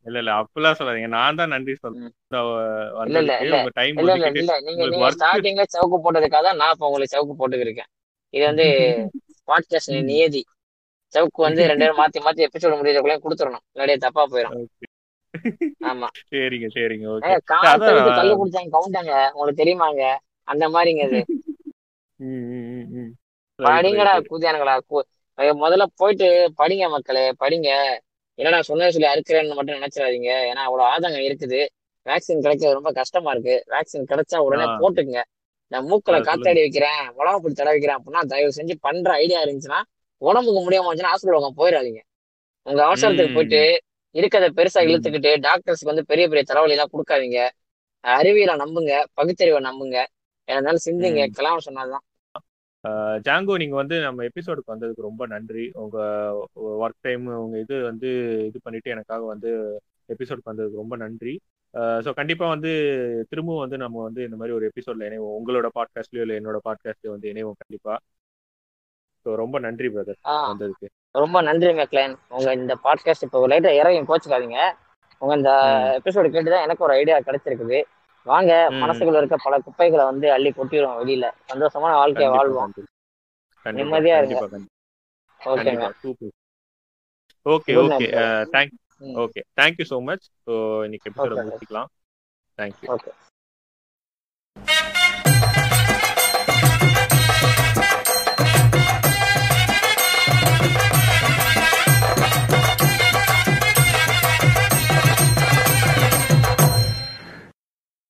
இல்ல. இல்ல அப்பெல்லாம் சொல்லாதீங்க. நான் தான் நன்றி சொல்றேன் இல்ல இல்ல இல்ல. இல்ல இல்ல நீங்க நீங்க ஸ்டார்டிங்ல சவுக்கு போட்டதுக்காக தான் நான் இப்ப உங்களுக்கு சவுக்கு போட்டுக்கிருக்கேன். இது வந்து பாட்காஸ்ட் நியதி. சவுக்கு வந்து ரெண்டு பேரும் மாத்தி மாத்தி எபிசோடு முடியறதுக்குள்ளே கொடுத்துடணும் இல்லாடியே தப்பா போயிடும் ஆமா. சரிங்க சரிங்க. ஓகே கல்லு குடிச்சாங்க கவுண்டாங்க உங்களுக்கு தெரியுமாங்க? அந்த மாதிரிங்க. ரைட் படிங்கடா கூதியானுங்களா முதல்ல போயிட்டு படிங்க மக்களே படிங்க. என்னடா சொன்னது சொல்லி அறுக்கிறேன்னு மட்டும் நினைச்சிடாதீங்க. ஏன்னா அவ்வளவு ஆதங்கம் இருக்குது. வேக்சின் கிடைக்கிறது ரொம்ப கஷ்டமா இருக்கு. வேக்சின் கிடைச்சா உடனே ஆ. போட்டுக்குங்க. இந்த மூக்கல. காத்தாடி வைக்கிறேன் உடம்பு பிடி தடை வைக்கிறேன் அப்படின்னா தயவு செஞ்சு பண்ற ஐடியா இருந்துச்சுன்னா உடம்புக்கு முடியாம வந்துச்சுன்னா ஹாஸ்பிட்டல் போயிடாதீங்க. உங்க அவசரத்துக்கு. போயிட்டு இருக்கிறத பெருசா. இழுத்துக்கிட்டு டாக்டர்ஸ்க்கு வந்து பெரிய பெரிய தலைவலி எல்லாம் கொடுக்காதீங்க. அறிவியலை நம்புங்க பகுத்தறிவை நம்புங்க. இருந்தாலும் சிந்திங்க ம். கலாம் சொன்னதுதான் ஜாங்கோ நீங்க வந்து நம்ம எபிசோடுக்கு வந்ததுக்கு ரொம்ப நன்றி. உங்க ஒர்க் டைம் உங்க இது வந்து இது பண்ணிட்டு எனக்காக வந்து எபிசோடுக்கு வந்ததுக்கு ரொம்ப நன்றி. ஸோ கண்டிப்பா வந்து திரும்பவும் வந்து நம்ம வந்து இந்த மாதிரி ஒரு எபிசோட்ல இணைவோம். உங்களோட பாட்காஸ்ட்லயோ இல்லை என்னோட பாட்காஸ்ட்லயோ வந்து இணைவோம் கண்டிப்பா. ஸோ ரொம்ப நன்றி பிரதர் வந்ததுக்கு. ரொம்ப நன்றி மேக்லேன் உங்க இந்த பாட்காஸ்ட் இப்போ லைட்டா இறங்கி கோச்சுக்காதீங்க உங்க இந்த. எபிசோடு கேட்டுதான் எனக்கு ஒரு ஐடியா கிடைச்சிருக்குது. வாங்க. மனசுக்குள்ள இருக்க பல குப்பைகளை வந்து அள்ளி கொட்டிடுவோம் வெளியில. சந்தோஷமான வாழ்க்கையை வாழ்வோம். நிம்மதியா இருங்க. ஓகேங்க. Okay okay thank. Okay thank you so much so இன்னைக்கு எபிசோட. முடிச்சுக்கலாம். Thank you okay